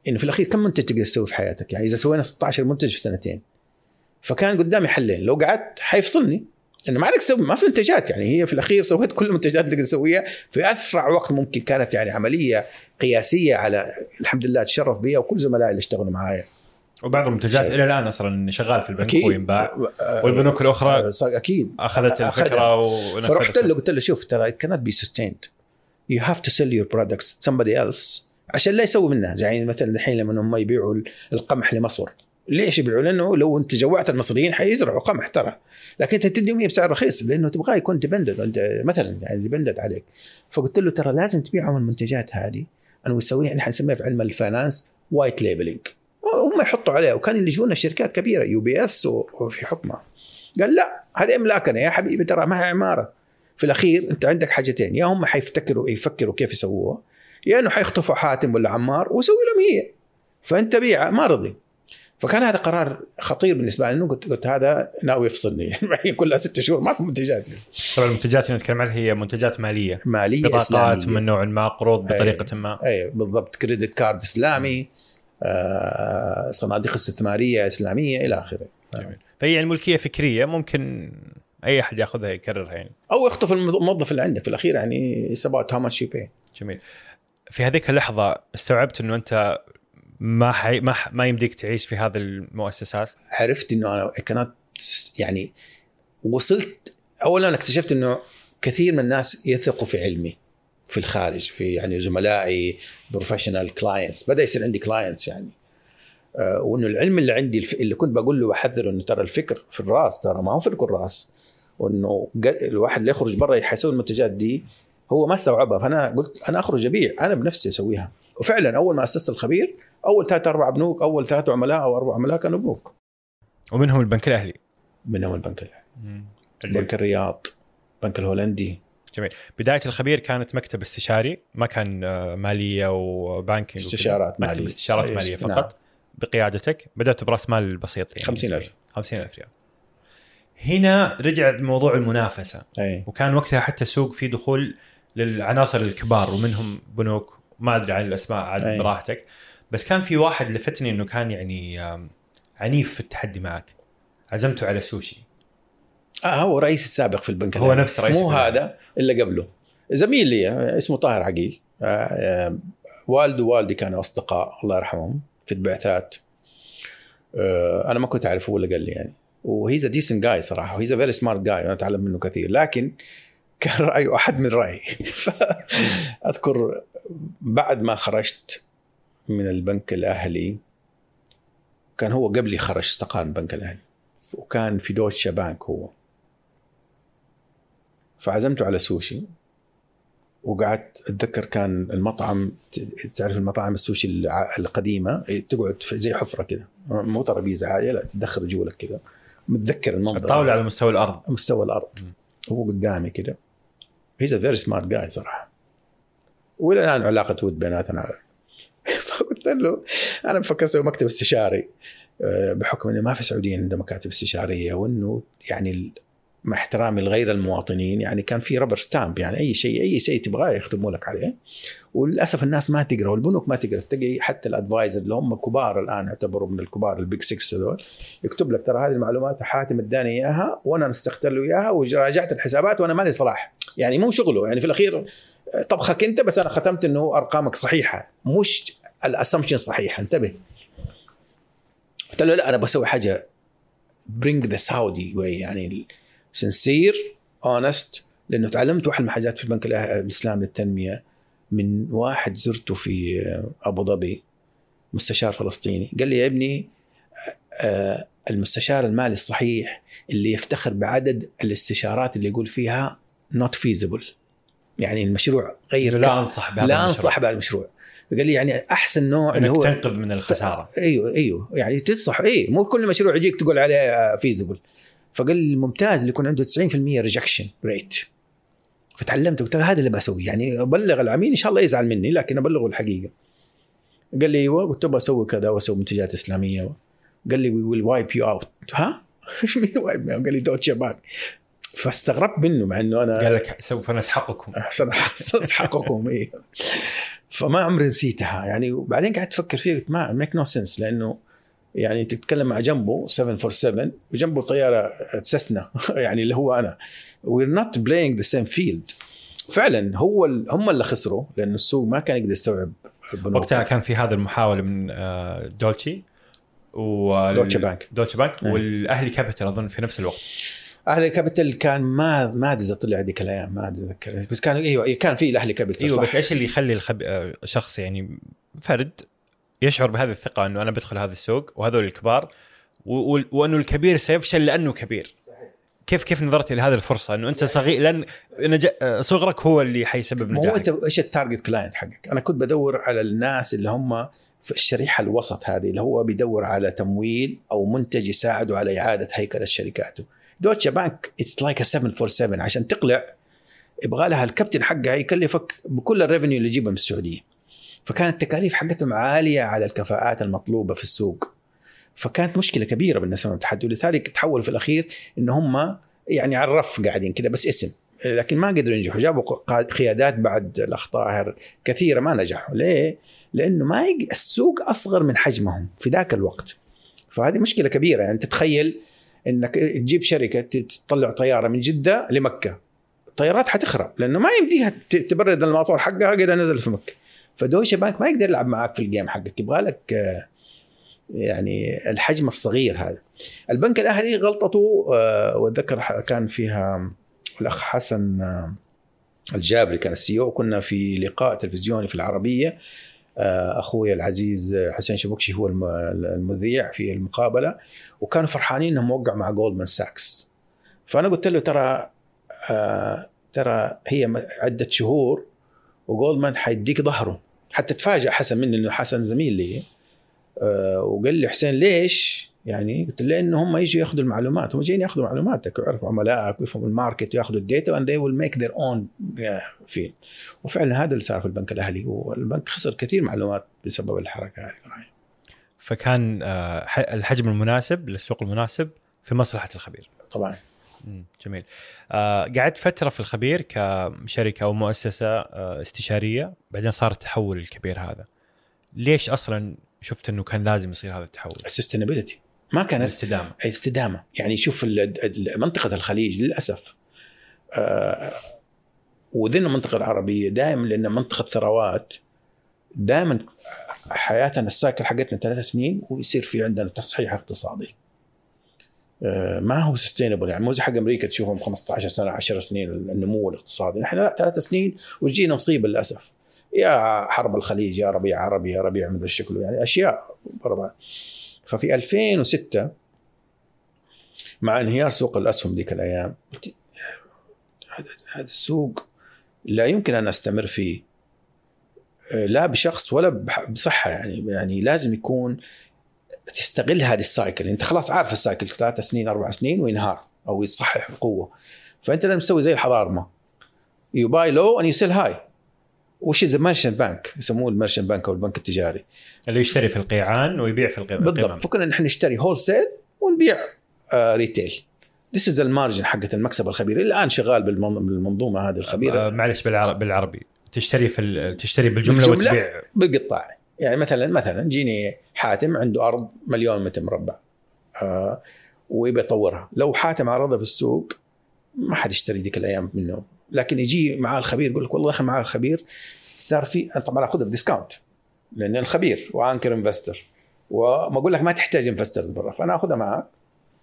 Speaker 3: إنه في الأخير كم منتج تقدر تسوي في حياتك؟ يعني إذا سوينا 16 منتج في سنتين. فكان قدامي حلين لو قعدت حيفصلني. انه ما عليك تسوي ما في منتجات يعني هي في الأخير سويت كل المنتجات اللي تسويها. في أسرع وقت ممكن كانت يعني عملية قياسية على الحمد لله اتشرف بها وكل زملائي اللي اشتغلوا معايا.
Speaker 2: وبعض المنتجات. إلى الآن أصلا شغال في البنك وينباع.
Speaker 3: آه،
Speaker 2: والبنوك الأخرى
Speaker 3: آه،
Speaker 2: أكيد.
Speaker 3: أخذت.
Speaker 2: الفكرة ونفذتها.
Speaker 3: فرحت له قلت له شوف ترى cannot be sustained. You have to sell your products to somebody else عشان لا يسوي منها. زي يعني مثلا الحين لما هم يبيعوا القمح لمصر. ليش يبيعوا؟ لأنه لو أنت جوعت المصريين حيزرعوا قمح ترى. لكن أنت تديهم اياه بسعر رخيص لأنه تبغاه يكون dependent مثلا يعني dependent عليك. فقلت له ترى لازم تبيعهم المنتجات هذه. أنا وسويها إحنا نسميها في علم ال finance white labeling هم يحطوا عليها وكان يلجونا شركات كبيرة UBS وفي حكمها. قال لا هذه أملاكنا يا حبيبي ترى ما هي عمارة. في الأخير أنت عندك حاجتين يا هم حيفتكروا يفكروا كيف يسووها يا إنه حيخطفوا حاتم ولا عمار ويسوي لهم هي. فأنت بيع ما رضي. فكان هذا قرار خطير بالنسبة لي قلت, قلت هذا ناوي يفصلني. معي كلها ست شهور ما في منتجات.
Speaker 2: طبعا المنتجات اللي نتكلم عنها هي منتجات مالية.
Speaker 3: مالية
Speaker 2: بطاقات
Speaker 3: إسلامية.
Speaker 2: من نوع ما قروض
Speaker 3: أي.
Speaker 2: بطريقة ما.
Speaker 3: أي بالضبط. كريدت كارد إسلامي آه، صناديق استثمارية إسلامية إلى آخره.
Speaker 2: جميل. فهي الملكيه فكرية ممكن أي أحد يأخذها يكررها يعني.
Speaker 3: أو يخطف الموظف اللي عندك في الأخير يعني how much you pay
Speaker 2: جميل. في هذيك اللحظة استوعبت إنه أنت ما حي... ما ح... ما يمديك تعيش في هذه المؤسسات؟
Speaker 3: عرفت إنه أنا كانت يعني وصلت اولا اكتشفت إنه كثير من الناس يثقوا في علمي في الخارج في يعني زملائي professional clients بدأ يصير عندي clients يعني. آه وإنه العلم اللي عندي اللي كنت بقول له بحذره إنه ترى الفكر في الرأس ترى ما هو في الرأس. وإنه الواحد اللي يخرج برا حيسوي المنتجات دي هو ما استوعبها. فأنا قلت أنا أخرج أبيع أنا بنفسي أسويها. وفعلا أول ما أسست الخبير أول ثلاث أربع بنوك أول ثلاث عملاء أو أربع عملاء كانوا بنوك.
Speaker 2: ومنهم البنك الأهلي.
Speaker 3: منهم البنك
Speaker 2: الأهلي.
Speaker 3: بنك الرياض البنك الهولندي.
Speaker 2: جميل. بداية الخبير كانت مكتب استشاري ما كان آه، مالية وبانكينج.
Speaker 3: استشارات
Speaker 2: مكتب
Speaker 3: مالية.
Speaker 2: استشارات
Speaker 3: أي،
Speaker 2: مالية
Speaker 3: نعم.
Speaker 2: فقط. بقيادتك. بدأت برأس مال بسيط يعني.
Speaker 3: 50,000.
Speaker 2: 50000 ريال. هنا رجع موضوع المنافسة.
Speaker 3: اي
Speaker 2: وكان وقتها حتى السوق في دخول للعناصر الكبار ومنهم بنوك. ما أدري عن الأسماء عاد
Speaker 3: أي.
Speaker 2: براحتك. بس كان في واحد لفتني إنه كان يعني عنيف في التحدي معك. عزمته على سوشي.
Speaker 3: آه هو رئيس السابق في البنك
Speaker 2: هو. نفس رئيس
Speaker 3: مو
Speaker 2: البنك.
Speaker 3: هذا إلا قبله. زميل لي آه، اسمه طاهر عقيل. آه، آه، والده ووالدي كانوا أصدقاء الله يرحمهم في البعثات. أنا ما كنت أعرفه ولا قال لي يعني. و he's decent guy صراحة و he's very smart guy وأنا أتعلم منه كثير. لكن كان رأيه أحد من رأيي. فاذكر بعد ما خرجت من البنك الأهلي. كان هو قبلي خرج استقال من البنك الأهلي. وكان في دوتشا بانك هو. فعزمته على سوشي. وقعدت أتذكر كان المطعم تعرف المطاعم السوشي القديمة؟ تقعد زي حفرة كده. مو ترابيزه عاليه لا تدخل رجولك كده. متذكر المنظر.
Speaker 2: الطاوله على مستوى الأرض.
Speaker 3: مستوى الأرض. هو قدامي كده. he's a very smart guy صراحة. وإلى الآن علاقة ود بيناتنا فقلت له أنا بفكر أسوي مكتب استشاري. آه، بحكم إنه ما في سعوديين عندهم مكاتب استشارية وإنه يعني مع احترامي لغير المواطنين يعني كان في rubber stamp يعني أي شيء أي شيء تبغاه يختموا لك عليه. وللأسف الناس ما تقرأ والبنوك ما تقرأ. تلاقي حتى ال advisor اللي هم كبار الآن يعتبروا من الكبار ال big 6 هذول يكتب لك ترى هذه المعلومات حاتم اداني إياها وأنا نسخت له اياها وراجعت الحسابات وأنا مالي صلاح. يعني مو شغله. يعني في الأخير طبخك أنت بس أنا ختمت إنه أرقامك صحيحة. مش ال assumption صحيح انتبه. قلت له لا أنا بسوي حاجة bring the Saudi way يعني sincere honest لأنه تعلمت واحد من الحاجات في البنك الإسلامي للتنمية. من واحد زرته في أبو ظبي مستشار فلسطيني. قال لي يا ابني آه، المستشار المالي الصحيح اللي يفتخر بعدد الاستشارات اللي يقول فيها not feasible. يعني المشروع غير
Speaker 2: لا أنصح بهذا
Speaker 3: لا. أنصح بهذا المشروع. قال لي يعني أحسن نوع اللي هو
Speaker 2: تنقذ من الخسارة.
Speaker 3: أيوه أيوه. يعني تنصح اي مو كل مشروع يجيك تقول عليه feasible فقال لي الممتاز اللي يكون عنده 90% rejection rate فتعلمت قلت له هذا اللي بسويه. يعني أبلغ العميل إن شاء الله يزعل مني لكن أبلغه الحقيقة. قال لي أيوه قلت له بسوي كذا وأسوي منتجات إسلامية. قال لي we will wipe you out ها؟ إيش مين wipe قال لي Deutsche Bank فاستغربت منه مع إنه أنا
Speaker 2: قال لك سوف نسحقكم.
Speaker 3: احسن اسحقكم إيه. فما عمري نسيتها يعني وبعدين قعدت أفكر فيها قلت ما make no sense لأنه يعني انت تتكلم مع جنبه 747 وجنبه طيارة Cessna يعني اللي هو أنا we're not playing the same field فعلا هو ال- هم اللي خسروا لأنه السوق ما كان يقدر يستوعب.
Speaker 2: وقتها كان في هذه المحاولة من آه، دولتشي و
Speaker 3: Deutsche
Speaker 2: Bank. Deutsche
Speaker 3: Bank.
Speaker 2: والأهلي Capital أظن في نفس الوقت
Speaker 3: أهلي Capital كان ما ما أدري إذا طلع هذيك الأيام ما اتذكر بس كان أيوه كان في الاهلي Capital
Speaker 2: أيوه
Speaker 3: صح.
Speaker 2: بس إيش اللي يخلي الخب... آه، شخص يعني فرد يشعر بهذه الثقة إنه أنا بدخل هذا السوق وهذول الكبار و... و... وإنه الكبير سيفشل لأنه كبير كيف كيف نظرت إلى هذه الفرصة إنه أنت صغير لأن نج... آه، صغرك هو اللي حيسبب
Speaker 3: ما هو
Speaker 2: نجاحك
Speaker 3: أنت إيش ال target client حقك؟ أنا كنت بدور على الناس اللي هم في الشريحة الوسط هذه اللي هو بيدور على تمويل أو منتج يساعده على إعادة هيكله شركاته. Deutsche Bank it's like 747 عشان تقلع يبغى لها الكابتن حقها يكلفك بكل الريفنيو اللي يجيبه من السعودية. فكانت التكاليف حقتهم عالية على الكفاءات المطلوبة في السوق. فكانت مشكلة كبيرة بالنسبة للتحدي ولذلك تحولوا في الأخير إن هم يعني على الرف قاعدين كذا بس اسم لكن ما قدروا ينجحوا جابوا قيادات بعد الأخطاء كثيرة ما نجحوا ليه؟ لأنه ما. السوق أصغر من حجمهم في ذاك الوقت فهذه مشكلة كبيرة يعني تتخيل إنك تجيب شركة تطلع طيارة من جدة لمكة. الطيارات حتخرب لأنه ما يمديها تبرد الموتور حقها كده نزل في مكة. ف Deutsche Bank ما يقدر يلعب معك في ال game حقك. يبغى لك آه، يعني الحجم الصغير هذا. البنك الأهلي غلطته آه، واتذكر كان فيها الأخ حسن آه، الجابري كان ال CEO. كنا في لقاء تلفزيوني في العربية. أخوي العزيز آه، حسين شبكشي هو الم- المذيع في المقابلة وكانوا فرحانين إنهم وقعوا مع Goldman Sachs فأنا قلت له ترى آه، ترى هي عدة شهور و Goldman حيديك ظهره حتى تفاجئ حسن مني إنه حسن زميل لي آه، وقال لي حسين ليش؟ يعني قلت له لأنه هم يجوا ياخذوا المعلومات هم جايين ياخذوا معلوماتك ويعرفوا عملائك ويفهموا ال market وياخذوا ال data and they will make their own deal وفعلا هذا اللي صار في البنك الأهلي. والبنك خسر كثير معلومات بسبب الحركة هذه.
Speaker 2: فكان آه، الحجم المناسب للسوق المناسب في مصلحة الخبير.
Speaker 3: طبعا.
Speaker 2: جميل. آه، قعدت فترة في الخبير كشركة أو مؤسسة آه، استشارية بعدين صار التحول الكبير هذا. ليش أصلا شفت إنه كان لازم يصير هذا التحول؟
Speaker 3: السستينابيلتي ما كانت
Speaker 2: الاستدامة.
Speaker 3: استدامة. يعني شوف منطقة الخليج للأسف آه، وذن المنطقة العربية دائما لأن منطقة ثروات دائما حياتنا ال cycle حقتنا ثلاث سنين ويصير في عندنا تصحيح اقتصادي. آه، ما هو sustainable يعني مو زي حق أمريكا تشوفهم 15 سنة 10 سنين النمو الاقتصادي. نحن لا ثلاث سنين وتجينا مصيبه للأسف. يا حرب الخليج يا ربيع عربي يا ربيع من الشكل يعني أشياء ورا بعض. ففي 2006 مع انهيار سوق الأسهم ذيك الأيام هذا السوق لا يمكن أن أستمر فيه. لا بشخص ولا بصحة يعني يعني لازم يكون تستغل هذه ال cycle أنت خلاص عارف ال cycle ثلاث سنين أربع سنين وينهار أو يتصحح بقوة. فأنت لازم تسوي زي الحضارمة. you buy low and you sell high which is merchant bank يسموه ال merchant bank أو البنك التجاري.
Speaker 2: اللي يشتري في القيعان ويبيع في القمة
Speaker 3: بالضبط. فكنا نحن نشتري wholesale ونبيع آه retail this is ال margin حقت المكسب الخبير. الآن شغال بالمن- بالمنظومة هذه الخبيرة.
Speaker 2: آه، معلش بالعربي بالعربي. تشتري في تشتري بالجملة,
Speaker 3: بالجملة؟
Speaker 2: وتبيع.
Speaker 3: بالقطاع. يعني مثلا مثلا جيني حاتم عنده أرض مليون متر مربع آه ويبي يطورها. لو حاتم عرضها في السوق ما حد يشتري ذيك الأيام منه. لكن يجي معاه الخبير يقول لك والله دخل معاه الخبير صار في طبعا أخذها ب discount لأن الخبير و anchor investor وما أقول لك ما تحتاج investors برا فأنا أخذها معك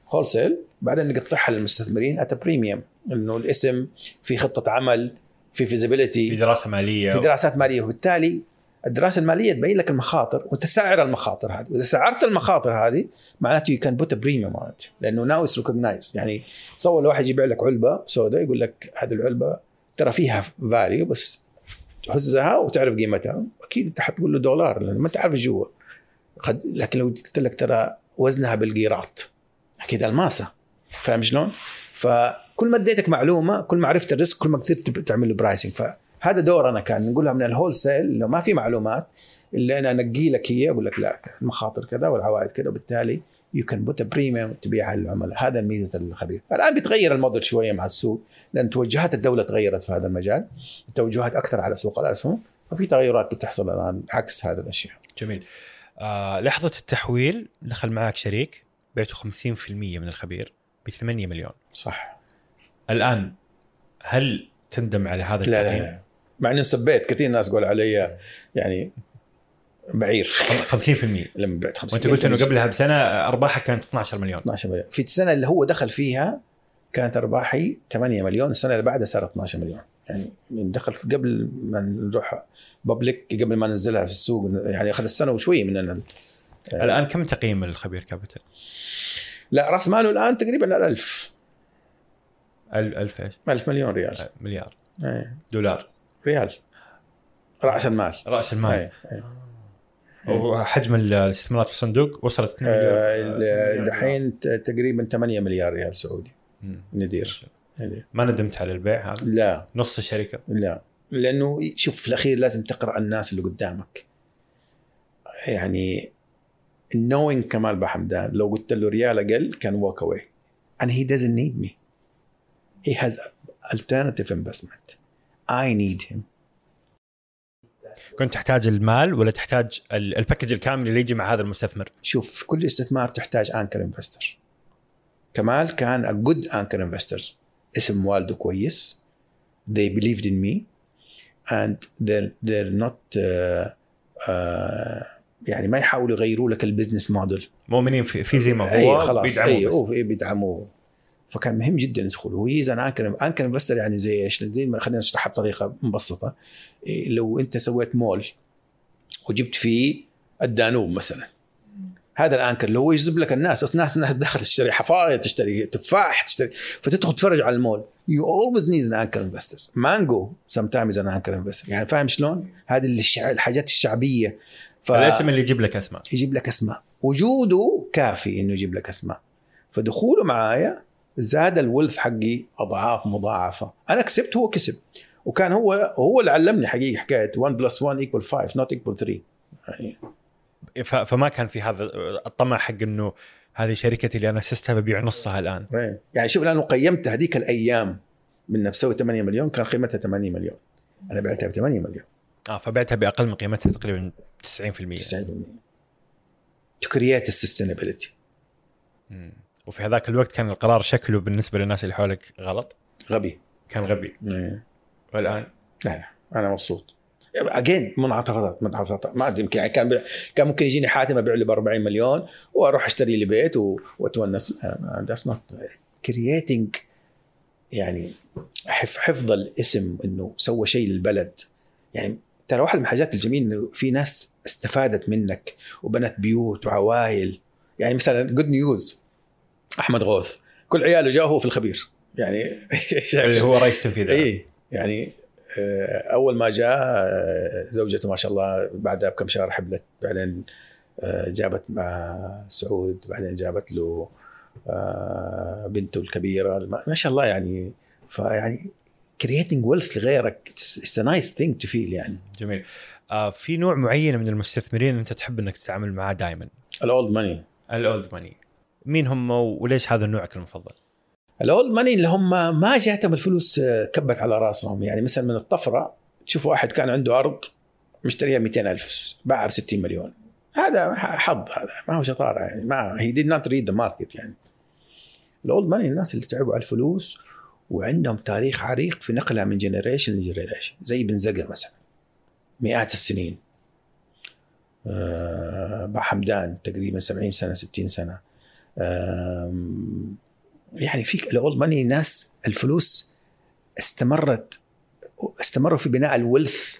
Speaker 3: wholesale بعدين نقطعها للمستثمرين at premium إنه الاسم في خطة عمل في
Speaker 2: في
Speaker 3: فيزيبيليتي
Speaker 2: دراسة مالية.
Speaker 3: في دراسات مالية وبالتالي الدراسة المالية تبين لك المخاطر وتسعر المخاطر هذه. وإذا سعرت المخاطر هذه معناته you can put premium لأنه now is recognize يعني تصور واحد يبيع لك علبة سوداء يقول لك هذه العلبة ترى فيها value بس تهزها وتعرف قيمتها. أكيد أنت حتقول له دولار لأنه ما انت عارف جوا لكن لو قلت لك ترى وزنها بالقيراط أكيد ألماسة. فاهم شلون؟ فكل ما اديتك معلومة كل ما عرفت ال risk كل ما قدرت تعمل pricing فهذا دورنا كان نقولها من ال wholesale لو ما في معلومات إلا أنا أنقي لك هي أقول لك لا المخاطر كذا والعوائد كذا وبالتالي you can put premium تبيعها للعملاء هذا ميزه الخبير. الآن بيتغير الموديل شوية مع السوق لأن توجهات الدولة تغيرت في هذا المجال. التوجهات أكثر على سوق الأسهم ففي تغيرات بتحصل الآن عكس هذه الأشياء.
Speaker 2: جميل. آه لحظة التحويل دخل معك شريك بعته 50% من الخبير ب 8 مليون.
Speaker 3: صح.
Speaker 2: الآن هل تندم على هذا
Speaker 3: لا
Speaker 2: التقييم؟
Speaker 3: لا. مع إني سبيت كثير ناس قالوا علي يعني بعير.
Speaker 2: 50%
Speaker 3: لما بعت 50
Speaker 2: وأنت قلت إنه قبلها بسنة ارباحها كانت 12 مليون.
Speaker 3: 12 مليون. في السنة اللي هو دخل فيها كانت أرباحي 8 مليون السنة اللي بعدها صارت 12 مليون. يعني دخل في قبل ما نروح public قبل ما ننزلها في السوق يعني أخذ السنة وشويه من ال-
Speaker 2: الآن كم تقييم الخبير Capital؟
Speaker 3: لا رأس ماله الآن تقريبا 1000
Speaker 2: 1000 إيش؟
Speaker 3: 1000 مليون ريال.
Speaker 2: مليار.
Speaker 3: إيه.
Speaker 2: دولار.
Speaker 3: ريال. رأس المال.
Speaker 2: رأس المال.
Speaker 3: إيه. إيه.
Speaker 2: وحجم الاستثمارات في الصندوق وصلت 2
Speaker 3: آه،
Speaker 2: مليون
Speaker 3: ال- دحين تقريبا 8 مليار ريال سعودي. ندير ندير.
Speaker 2: ما ندمت على البيع هذا؟
Speaker 3: لا.
Speaker 2: نص الشركة.
Speaker 3: لا. لأنه شوف في الأخير لازم تقرأ الناس اللي قدامك. يعني knowing كمال بحمدان لو قلت له ريال أقل كان walk away. And he doesn't need me. He has alternative investment. I need him.
Speaker 2: كنت تحتاج المال ولا تحتاج ال- ال package الكامل اللي يجي مع هذا المستثمر؟
Speaker 3: شوف في كل استثمار تحتاج anchor investor كمال كان a good anchor investors. اسم والده كويس. They believed in me. And they're they're not uh, uh, يعني ما يحاولوا يغيروا لك ال business model
Speaker 2: مؤمنين في, زي ما هو
Speaker 3: اي خلاص.
Speaker 2: بيدعموه
Speaker 3: اي. أوه، إيه بيدعموه. فكان مهم جدا يدخل. وهي anchor anchor investor يعني زي إيش؟ زي ما خلينا نشرحها بطريقة مبسطة. إيه لو أنت سويت مول وجبت فيه الدانوب مثلا. هذا ال anchor اللي هو يجذب لك الناس أصلا ناس ناس داخل تشتري حفاية تشتري تفاح تشتري فتدخل تتفرج على ال mall. you always need an anchor investors مانجو sometimes an anchor investor يعني فاهم شلون؟ هذه الحاجات الشعبية. ف...
Speaker 2: الاسم اللي يجيب لك أسماء.
Speaker 3: يجيب لك أسماء. وجوده كافي إنه يجيب لك أسماء. فدخوله معايا زاد ال wealth حقي أضعاف مضاعفة. أنا كسبت هو كسب. وكان هو هو اللي علمني حقيقة حكاية 1 plus 1 equal 5 not equal 3 يعني.
Speaker 2: فما كان في هذا الطمع حق إنه هذه شركتي اللي أنا أسستها ببيع نصها الآن.
Speaker 3: إيه. يعني شوف لأنه قيمت هذيك الأيام من بسوي 8 مليون كان قيمتها 8 مليون. أنا بعتها ب 8 مليون.
Speaker 2: آه فبعتها بأقل من قيمتها تقريبا 90%
Speaker 3: 90% to create a sustainability.
Speaker 2: مم. وفي هذاك الوقت كان القرار شكله بالنسبة للناس اللي حولك غلط؟
Speaker 3: غبي.
Speaker 2: كان غبي.
Speaker 3: إيه.
Speaker 2: والآن؟
Speaker 3: لا لا. أنا مبسوط. اجين منعطفات منعطفات ما أدري يمكن يعني كان بيع كان ممكن يجيني حاتم أبيع لي ب 40 مليون وأروح أشتري لي بيت و- وأتونس. that's not creating يعني حف- حفظ الاسم إنه سوى شيء للبلد. يعني ترى واحد من الحاجات الجميلة إنه في ناس استفادت منك وبنت بيوت وعوائل. يعني مثلا good news أحمد غوث. كل عياله جاء هو في الخبير. يعني
Speaker 2: اللي هو رئيس تنفيذي
Speaker 3: اي يعني آه، أول ما جاء آه، زوجته ما شاء الله بعدها بكم شهر حبلت بعدين آه، جابت مع سعود بعدين جابت له بنته الكبيرة. ما شاء الله يعني فيعني creating wealth لغيرك it's nice thing to feel يعني.
Speaker 2: جميل. آه في نوع معين من المستثمرين أنت تحب إنك تتعامل معاه دائما
Speaker 3: ال old
Speaker 2: money. ال old money. مين هم وليش هذا نوعك المفضل؟
Speaker 3: ال old money اللي هم ما جاتهم الفلوس آه، كبت على رأسهم. يعني مثلا من الطفرة تشوف واحد كان عنده أرض مشتريها 200 ألف باعها ب 60 مليون. هذا حظ هذا ما هو شطارة يعني ما هي did not read the market يعني. ال old money الناس اللي تعبوا على الفلوس وعندهم تاريخ عريق في نقلها من generation ل generation زي بن زقر مثلا مئات السنين. مع حمدان تقريبا 70 سنة 60 سنة. يعني في الاولد ماني ناس الفلوس استمرت استمروا في بناء الولث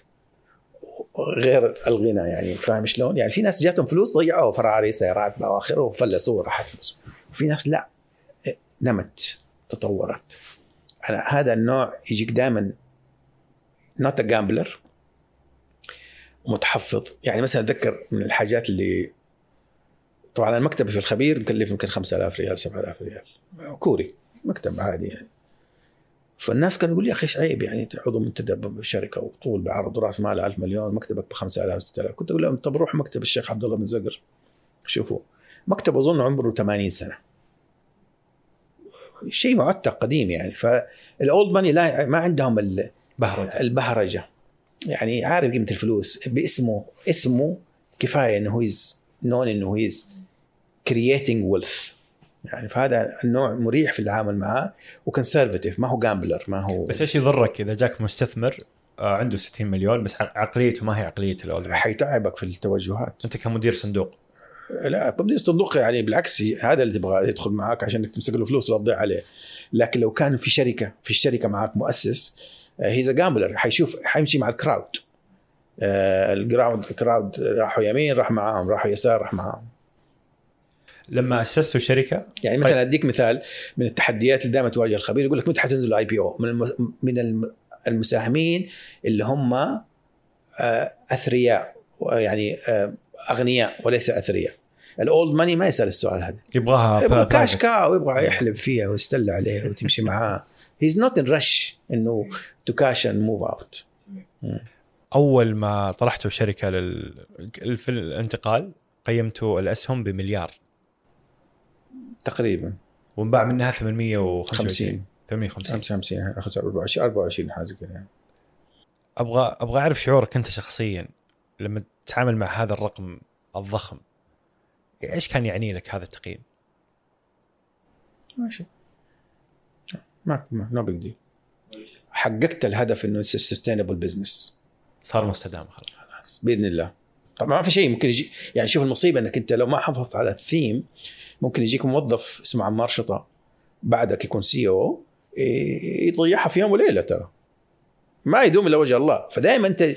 Speaker 3: غير الغنى يعني فاهم شلون؟ يعني في ناس جاتهم فلوس ضيعوا فراري سيارات واخره وفلسوا وراحت وفي ناس لا نمت تطورت. أنا هذا النوع يجيك دائما not gambler متحفظ. يعني مثلا أتذكر من الحاجات اللي طبعا أنا مكتبي في الخبير مكلف يمكن 5000 ريال 7000 ريال. كوري مكتب عادي يعني. فالناس كانوا يقول لي يا أخي إيش عيب يعني؟ انت عضو منتدب بشركه وطول وعرض راس مال 1000 مليون مكتبك ب 5000 6000 كنت أقول لهم طب روح مكتب الشيخ عبد الله بن زقر شوفوا مكتب أظن عمره 80 سنة. شيء معتق قديم يعني. فال old money لا ما عندهم ال-
Speaker 2: بهرج
Speaker 3: البهرجة. يعني عارف قيمة الفلوس باسمه اسمه كفاية إنه هو نون إنه هو creating wealth يعني فهذا النوع مريح في التعامل معاه و conservative ما هو gambler ما هو
Speaker 2: بس إيش يضرك إذا جاك مستثمر؟ آه، عنده 60 مليون بس عق- عقليته ما هي عقلية ال old
Speaker 3: حيتعبك في التوجهات.
Speaker 2: أنت كمدير صندوق.
Speaker 3: لا مدير الصندوق يعني بالعكس هذا اللي تبغى يدخل معك عشان إنك تمسك له فلوس لا تضيع عليه. لكن لو كان في شركة في الشركة معك مؤسس he's gambler حيشوف حيمشي مع ال crowd آه، ال crowd ال crowd راحوا يمين راح معاهم راحوا يسار راح معاهم.
Speaker 2: لما اسستوا شركة
Speaker 3: يعني
Speaker 2: طيب.
Speaker 3: مثلا أديك مثال من التحديات اللي دائما تواجه الخبير يقول لك متى حتنزل ال IPO من الم- من الم- المساهمين اللي هم آه، أثرياء يعني آه، أغنياء وليس أثرياء. ال old money ما يسأل السؤال هذا.
Speaker 2: يبغاها
Speaker 3: يبغى. cash cow يبغى يحلب فيها ويستلى عليه وتمشي معاه. he's not in rush إنه to cash and move out
Speaker 2: أول ما طرحتوا شركة لل... في الانتقال قيمتوا الاسهم بمليار.
Speaker 3: تقريبا.
Speaker 2: وانباع منها 825
Speaker 3: 50
Speaker 2: 850
Speaker 3: 55 24 24 حاجة كذا. يعني.
Speaker 2: أبغى أبغى أعرف شعورك أنت شخصيا لما تتعامل مع هذا الرقم الضخم. إيش كان يعني لك هذا التقييم؟
Speaker 3: ماشي ما ما no big deal حققت الهدف إنه sustainable business
Speaker 2: صار مستدام خلاص
Speaker 3: بإذن الله. طبعا ما في شيء ممكن يجي يعني شوف المصيبة إنك أنت لو ما حافظت على الثيم ممكن يجيك موظف اسمه عمار شطا بعدك يكون سي أو يضيعها في يوم وليلة ترى. ما يدوم إلا وجه الله. فدائما أنت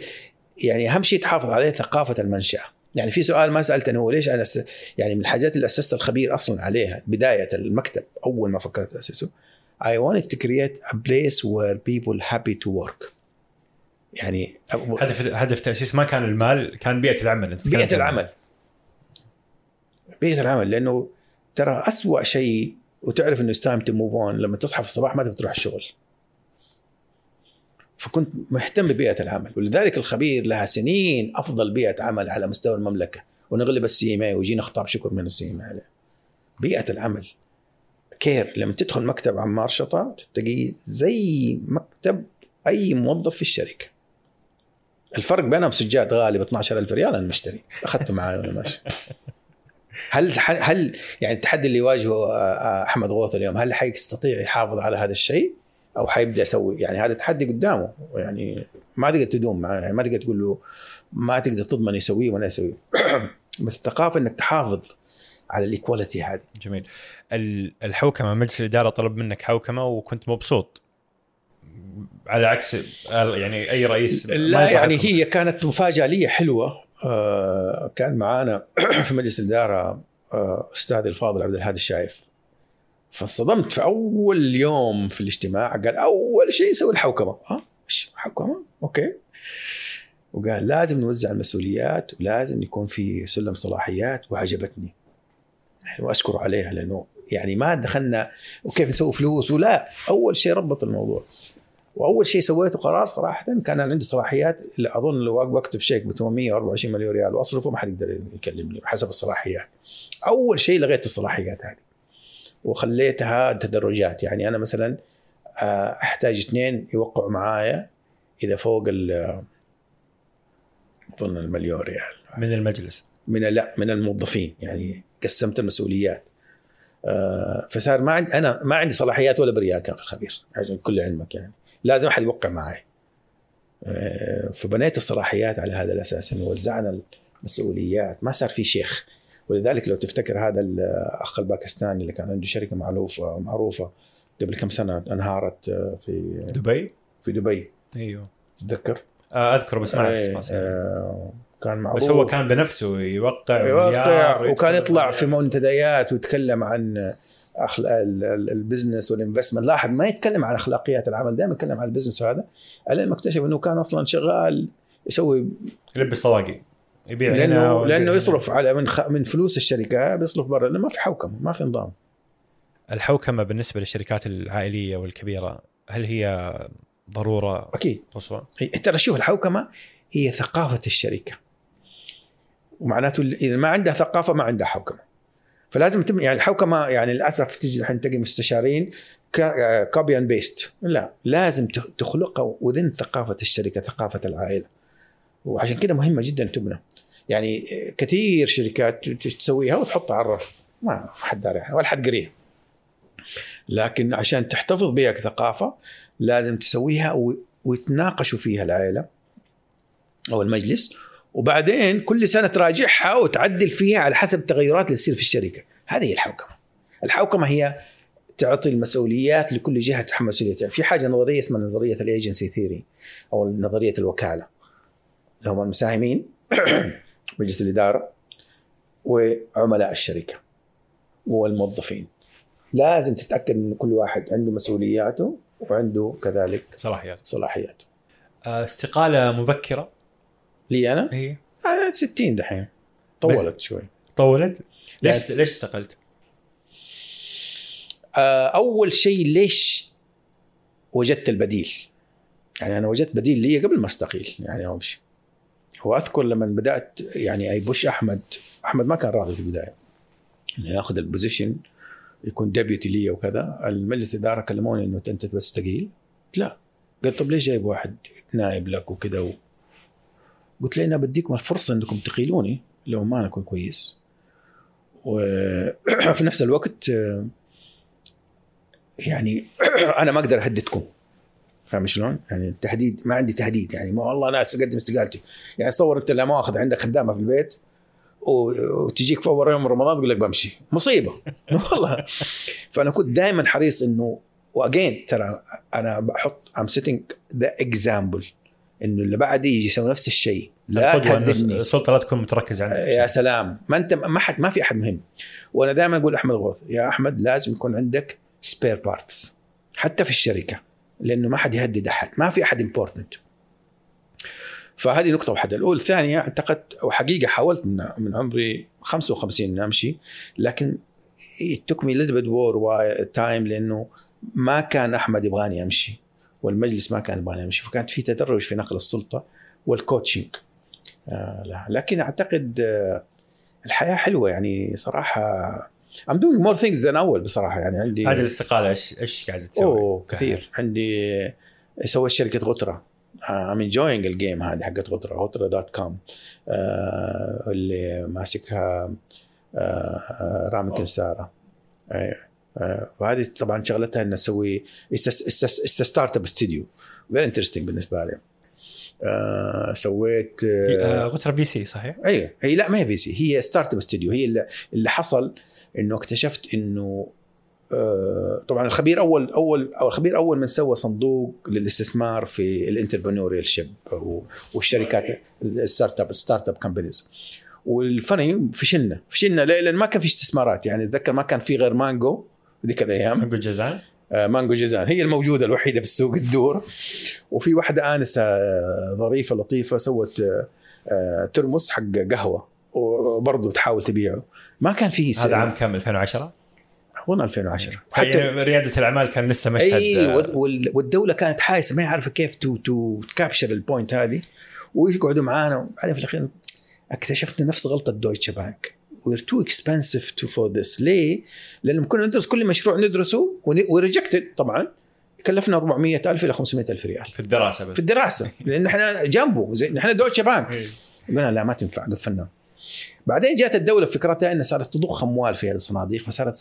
Speaker 3: يعني أهم شيء تحافظ عليه ثقافة المنشأة. يعني في سؤال ما سألتني هو ليش أنا س... يعني من الحاجات اللي أسست الخبير أصلا عليها بداية المكتب أول ما فكرت أسسه I wanted to create a place where people happy to work. يعني
Speaker 2: هدف هدف تأسيس ما كان المال كان بيئة العمل.
Speaker 3: أنت
Speaker 2: بيئة
Speaker 3: العمل. بيئة العمل لأنه ترى أسوأ شيء وتعرف إنه time to move on لما تصحى في الصباح ما تبي تروح الشغل. فكنت مهتم ببيئة العمل ولذلك الخبير لها سنين أفضل بيئة عمل على مستوى المملكة. ونغلب ال CMA ويجينا خطاب شكر من ال CMA بيئة العمل. كير لما تدخل مكتب عمار شطه تلاقيه زي مكتب أي موظف في الشركة. الفرق بينهم سجاد غالي ب 12000 ريال أنا مشتري. أخذته معي وأنا ماشي. هل هل يعني التحدي اللي يواجهه آه، أحمد غوث اليوم هل حيستطيع يحافظ على هذا الشيء؟ أو حيبدأ يسوي؟ يعني هذا تحدي قدامه. يعني ما تقدر تدوم معه يعني ما تقدر تقول له ما تقدر تضمن يسويه ولا يسويه. بس الثقافة إنك تحافظ على الإيكواليتي هذه.
Speaker 2: جميل. ال- الحوكمة مجلس الإدارة طلب منك حوكمة وكنت مبسوط. على عكس يعني أي رئيس
Speaker 3: لا يعني. هي كانت مفاجأة لي حلوة. آه، كان معانا في مجلس الإدارة آه، استاذي الفاضل عبد الهادي الشايف. فانصدمت في أول يوم في الاجتماع قال أول شيء نسوي الحوكمة. ها إيش حوكمة؟ أوكي. وقال لازم نوزع المسؤوليات ولازم يكون في سلم صلاحيات وعجبتني. يعني واشكره عليها لأنه يعني ما دخلنا وكيف نسوي فلوس. ولا أول شيء ربط الموضوع. وأول شيء سويته قرار صراحة كان عندي صلاحيات اللي أظن لو بكتب شيك ب 824 مليون ريال وأصرفه ما حد يقدر يكلمني حسب الصلاحيات. أول شيء لغيت الصلاحيات هذه وخليتها تدرجات. يعني أنا مثلا آه، أحتاج اثنين يوقعوا معايا إذا فوق ال أظن المليون ريال.
Speaker 2: من المجلس.
Speaker 3: من لا من الموظفين. يعني قسمت المسؤوليات. آه، فصار ما عندي أنا ما عندي صلاحيات ولا بريال كان في الخبير عشان كل علمك يعني. لازم أحد يوقع معي. آه، فبنيت الصلاحيات على هذا الأساس إنه وزعنا مسؤوليات ما صار في شيخ. ولذلك لو تفتكر هذا الأخ الباكستاني اللي كان عنده شركة معروفة معروفه قبل كم سنة انهارت آه، في
Speaker 2: دبي؟
Speaker 3: في دبي.
Speaker 2: أيوه.
Speaker 3: تتذكر؟
Speaker 2: آه اذكر بس ما أعرف
Speaker 3: إيه، آه، كان معروف.
Speaker 2: بس هو كان بنفسه يوقع
Speaker 3: يوقع وكان يطلع في. منتديات ويتكلم عن ال business وال investment لاحظ ما يتكلم عن أخلاقيات العمل دائما يتكلم عن ال business هذا. الين ما اكتشف إنه كان أصلا شغال يسوي
Speaker 2: يلبس طواقي يبيع
Speaker 3: لأنه
Speaker 2: لأنه.
Speaker 3: يصرف على من خ... من فلوس الشركة بيصرف برا. لأنه ما في حوكمة ما في نظام.
Speaker 2: الحوكمة بالنسبة للشركات العائلية والكبيرة هل هي ضرورة
Speaker 3: أكيد.
Speaker 2: قصوى؟
Speaker 3: هي- ترى شوف الحوكمة هي ثقافة الشركة. ومعناته إذا ما عندها ثقافة ما عندها حوكمة. فلازم تم يعني الحوكمة يعني للأسف تجي الحين تلاقي مستشارين copy and paste لا لازم تخلقها within ثقافة الشركة ثقافة العائلة. وعشان كده مهمة جدا تبنى. يعني كثير شركات تسويها وتحطها على الرف. ما حد داري عنها ولا حد قريها لكن عشان تحتفظ بها كثقافة لازم تسويها ويتناقشوا فيها العائلة أو المجلس. وبعدين كل سنة تراجعها وتعدل فيها على حسب التغيرات اللي تصير في الشركة. هذه هي الحوكمة. الحوكمة هي تعطي المسؤوليات لكل جهة تتحمل مسؤوليتها. في حاجة نظرية اسمها نظرية الايجنسي ثيري أو نظرية الوكالة. اللي هم المساهمين مجلس الإدارة وعملاء الشركة والموظفين. لازم تتأكد إن كل واحد عنده مسؤولياته وعنده كذلك
Speaker 2: صلاحيات
Speaker 3: صلاحياته.
Speaker 2: آه، استقالة مبكرة.
Speaker 3: لي
Speaker 2: أنا؟
Speaker 3: آه، 60 دحين. طولت شوي.
Speaker 2: طولت؟ ليش. ليش استقلت؟
Speaker 3: آه، أول شيء ليش وجدت البديل؟ يعني أنا وجدت بديل لي قبل ما أستقيل يعني امشي وأذكر لما بدأت يعني I push أحمد أحمد ما كان راضي في البداية. إنه ياخذ ال position يكون deputy لي وكذا. المجلس الإدارة كلموني إنه أنت تستقيل لا. قال طب ليش جايب واحد نائب لك وكذا. قلت له أنا بديكم الفرصة انكم تقيلوني لو ما أنا أكون كويس. وفي نفس الوقت آه، يعني أنا ما أقدر أهددكم. فاهم شلون؟ يعني التهديد ما عندي تهديد. يعني ما والله أنا أقدم استقالتي. يعني تصور أنت لا مؤاخذ عندك خدامة في البيت وتجيك في أول يوم رمضان تقول لك بمشي. مصيبة. والله. فأنا كنت دائما حريص إنه و again ترى أنا بحط I'm setting the example إنه اللي بعدي يجي يسوي نفس الشيء. لا تهددني.
Speaker 2: السلطه لا تكون متركزة عندك
Speaker 3: يا سلام. ما أنت ما حد ما في أحد مهم. وأنا دائما أقول أحمد غوث يا أحمد لازم يكون عندك spare parts حتى في الشركة. لأنه ما حد يهدد أحد. ما في أحد important فهذه نقطة واحدة، الأولى الثانية اعتقدت أو حقيقة حاولت من من عمري 55 إني أمشي. لكن it took me a little bit more time لأنه ما كان أحمد يبغاني أمشي. والمجلس ما كان يبغاني أمشي فكانت في تدرج في نقل السلطة وال coaching آه لكن أعتقد آه الحياة حلوة يعني صراحة. I'm doing more things than أول بصراحة يعني عندي
Speaker 2: هذه الاستقالة إيش إيش قاعدة تسوي؟
Speaker 3: أوه كثير. عندي سويت شركة غتره I'm enjoying ال game هذه حقت غتره غتره dot com اللي ماسكها آه، آه، رامي. كنسارة. آه، فهذه طبعا شغلتها ان أسوي startup studio very interesting بالنسبة لي. آه، سويت آه،
Speaker 2: غتره VC صحيح؟
Speaker 3: أيوه. هي لا ما هي VC هي startup studio هي اللي, اللي حصل إنه اكتشفت إنه آه، طبعا الخبير اول اول أو الخبير أول من سوى صندوق للاستثمار في ال entrepreneurialship والشركات ال startup ال startup companies وال funny فشلنا. فشلنا؟ لأن ما كان في استثمارات. يعني أتذكر ما كان في غير مانجو. ذيك الأيام.
Speaker 2: مانجو جازان
Speaker 3: آه، مانجو جيزان. هي الموجودة الوحيدة في السوق الدور. وفي واحدة آنسة آه، ظريفة لطيفة سوت آه، ترمس حق قهوة وبرضه تحاول تبيعه. ما كان في
Speaker 2: هذا عام كم 2010
Speaker 3: أظن 2010
Speaker 2: يعني ريادة الأعمال كان لسه مشهد. أي
Speaker 3: وال- وال- والدولة كانت حايسة ما هي عارفة كيف to to capture ال point هذه. ويقعدوا معانا بعدين في الأخير اكتشفنا نفس غلطة دويتشه بانك. we're too expensive too for this ليه؟ لأن كنا ندرس كل مشروع ندرسه و rejected طبعا. كلفنا 400 ألف إلى 500 ألف ريال.
Speaker 2: في الدراسة بس.
Speaker 3: في الدراسة. لأن إحنا جنبه. زي إحنا دويتشه بانك.
Speaker 2: إيه.
Speaker 3: قلنا لا ما تنفع. قفلنا. بعدين جات الدولة فكرتها إنها صارت تضخ أموال في هذه الصناديق فصارت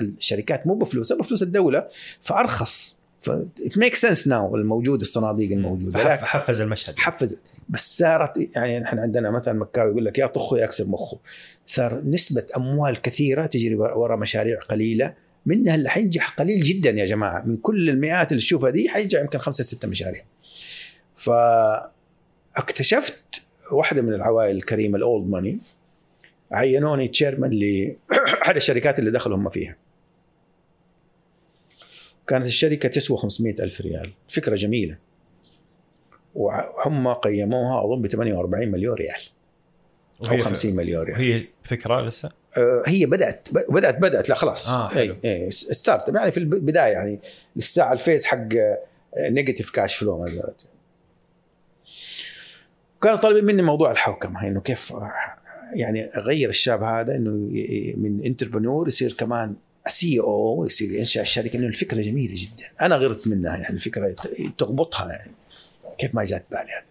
Speaker 3: الشركات مو بفلوسها بفلوس الدولة. فأرخص. ف it makes sense now الموجود الصناديق الموجودة.
Speaker 2: حفز المشهد.
Speaker 3: حفز. بس صارت يعني نحن عندنا مثلا مكاوي يقول لك يا طخه يا اكسر مخه. صار نسبة أموال كثيرة تجري وراء مشاريع قليلة. منها اللي حينجح قليل جدا يا جماعة. من كل المئات اللي تشوفها دي حينجح يمكن خمسة ستة مشاريع. فاكتشفت واحدة من العوائل الكريمة الأولد ماني عينوني تشيرمان لاحد الشركات اللي دخلوا هم فيها. كانت الشركة تسوى 500 ألف ريال. فكرة جميلة. وهم قيموها أظن ب 48 مليون ريال.
Speaker 2: وهي
Speaker 3: 50 مليون ريال.
Speaker 2: وهي فكرة لسه؟
Speaker 3: آه، هي بدأت. بدأت بدأت. لا خلاص.
Speaker 2: آه، حلو.
Speaker 3: اي اي startup يعني في البدايه يعني للساعة ال phase حق negative cash flow ما زالت. كانوا طالبين مني موضوع الحوكمة إنه كيف آه، يعني أغير الشاب هذا إنه من entrepreneur يصير كمان CEO يصير ينشا الشركة؟ انه الفكرة جميلة جدا. أنا غرت منها يعني الفكرة تغبطها يعني. كيف ما جات بالي هذا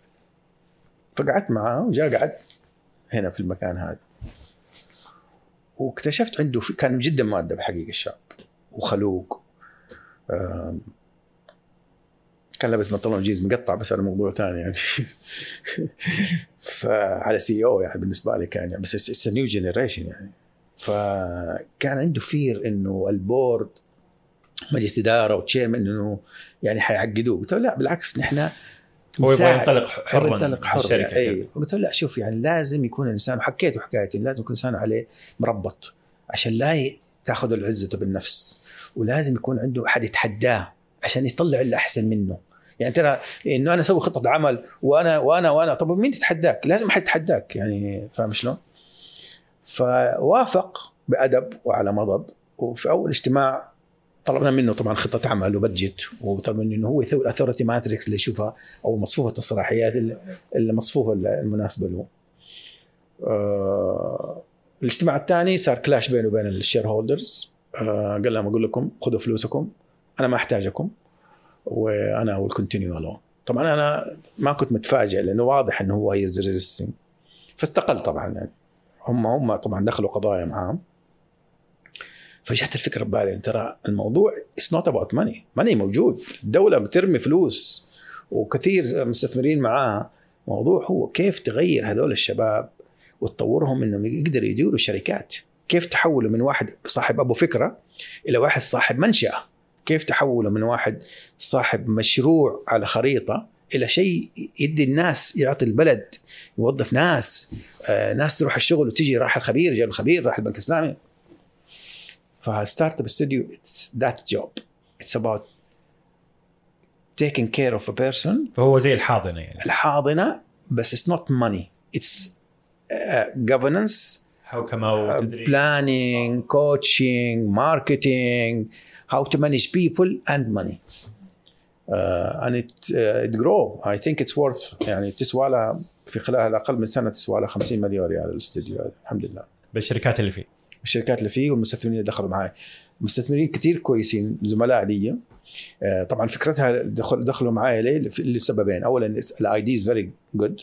Speaker 3: فقعدت معاه وجاء قعد هنا في المكان هذا. واكتشفت عنده كان جدا مؤدب حقيقه الشاب. وخلوق. كان لابس بنطلون جينز مقطع بس هذا موضوع ثاني يعني. فعلى CEO يعني بالنسبة لي كان يعني بس it's new generation يعني. فكان عنده fear إنه ال board مجلس إدارة و chairman إنه يعني حيعقدوه قلت له لا بالعكس نحن
Speaker 2: هو يبغى. ينطلق حرا
Speaker 3: ينطلق
Speaker 2: في
Speaker 3: حر الشركة.
Speaker 2: كذا.
Speaker 3: اي قلت له لا شوف يعني لازم يكون الإنسان وحكيته حكايتي لازم يكون الانسان عليه مربط عشان لا تأخذ العزة بالنفس ولازم يكون عنده أحد يتحداه عشان يطلع اللي أحسن منه يعني ترى إنه أنا أسوي خطة عمل وأنا وأنا وأنا طب مين تتحداك؟ لازم حد يتحداك يعني فاهم شلون؟ فوافق بأدب وعلى مضض وفي أول اجتماع طلبنا منه طبعا خطة عمل و budget وطلب منه إنه هو يسوي ال authority matrix اللي يشوفها أو مصفوفة الصلاحيات المصفوفه المناسبة له. آه الاجتماع الثاني صار clash بينه وبين ال shareholders آه قال لهم أقول لكم خذوا فلوسكم أنا ما أحتاجكم وأنا will continue alone طبعا أنا ما كنت متفاجئ لأنه واضح إنه هو he's resisting فاستقل طبعا يعني. هم هم طبعا دخلوا قضايا معاه فجت الفكرة ببالي. ترى الموضوع it's not about money money موجود. الدولة بترمي فلوس وكثير مستثمرين معاها. موضوع هو كيف تغير هذول الشباب وتطورهم إنهم يقدروا يديروا شركات. كيف تحولوا من واحد صاحب أبو فكرة إلى واحد صاحب منشأة؟ كيف تحولوا من واحد صاحب مشروع على خريطة إلى شيء يدي الناس يعطي البلد يوظف ناس آه ناس تروح الشغل وتجي راح الخبير جاب الخبير راح البنك الإسلامي. ف startup studio it's that job it's about taking care of a person.
Speaker 2: فهو زي الحاضنة يعني.
Speaker 3: الحاضنة بس it's not money it's governance
Speaker 2: حوكمه وتدريب
Speaker 3: planning coaching marketing how to manage people and money. Uh, and it uh, it grow. I think it's worth يعني تسوى لها في خلال أقل من سنة تسوى لها 50 مليون ريال الاستوديو هذا الحمد لله.
Speaker 2: بالشركات اللي فيه.
Speaker 3: الشركات اللي فيه والمستثمرين اللي دخلوا معي مستثمرين كثير كويسين زملاء لي آه، طبعا فكرتها دخل دخلوا معي ليه؟ لسببين. اولا ال idea is very good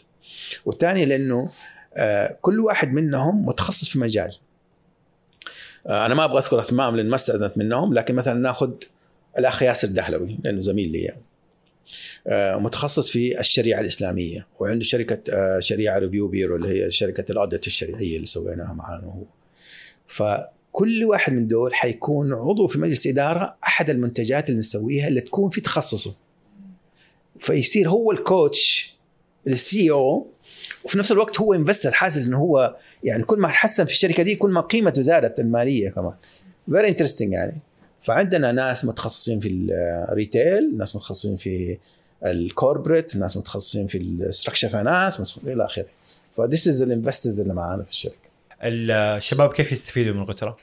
Speaker 3: والثاني لأنه كل واحد منهم متخصص في مجال. أنا ما أبغى أذكر اسمائهم لأن ما استاذنت منهم لكن مثلا ناخذ الأخ ياسر الدهلوي لأنه زميل لي آه، متخصص في الشريعة الإسلامية وعنده شركة آه، شريعة review bureau اللي هي شركة ال audit الشريعية اللي سويناها معانا هو. فكل واحد من دول حيكون عضو في مجلس إدارة أحد المنتجات اللي نسويها اللي تكون في تخصصه. فيصير هو ال coach ال CEO وفي نفس الوقت هو investor حاسس إنه هو يعني كل ما تحسن في الشركة دي كل ما قيمته زادت المالية كمان. very interesting يعني. فعندنا ناس متخصصين في ال retail ناس متخصصين في ال corporate ناس متخصصين في ال structured finance إلى آخره ف this is ال investors اللي معانا في الشركة
Speaker 2: الشباب كيف يستفيدوا من غترة؟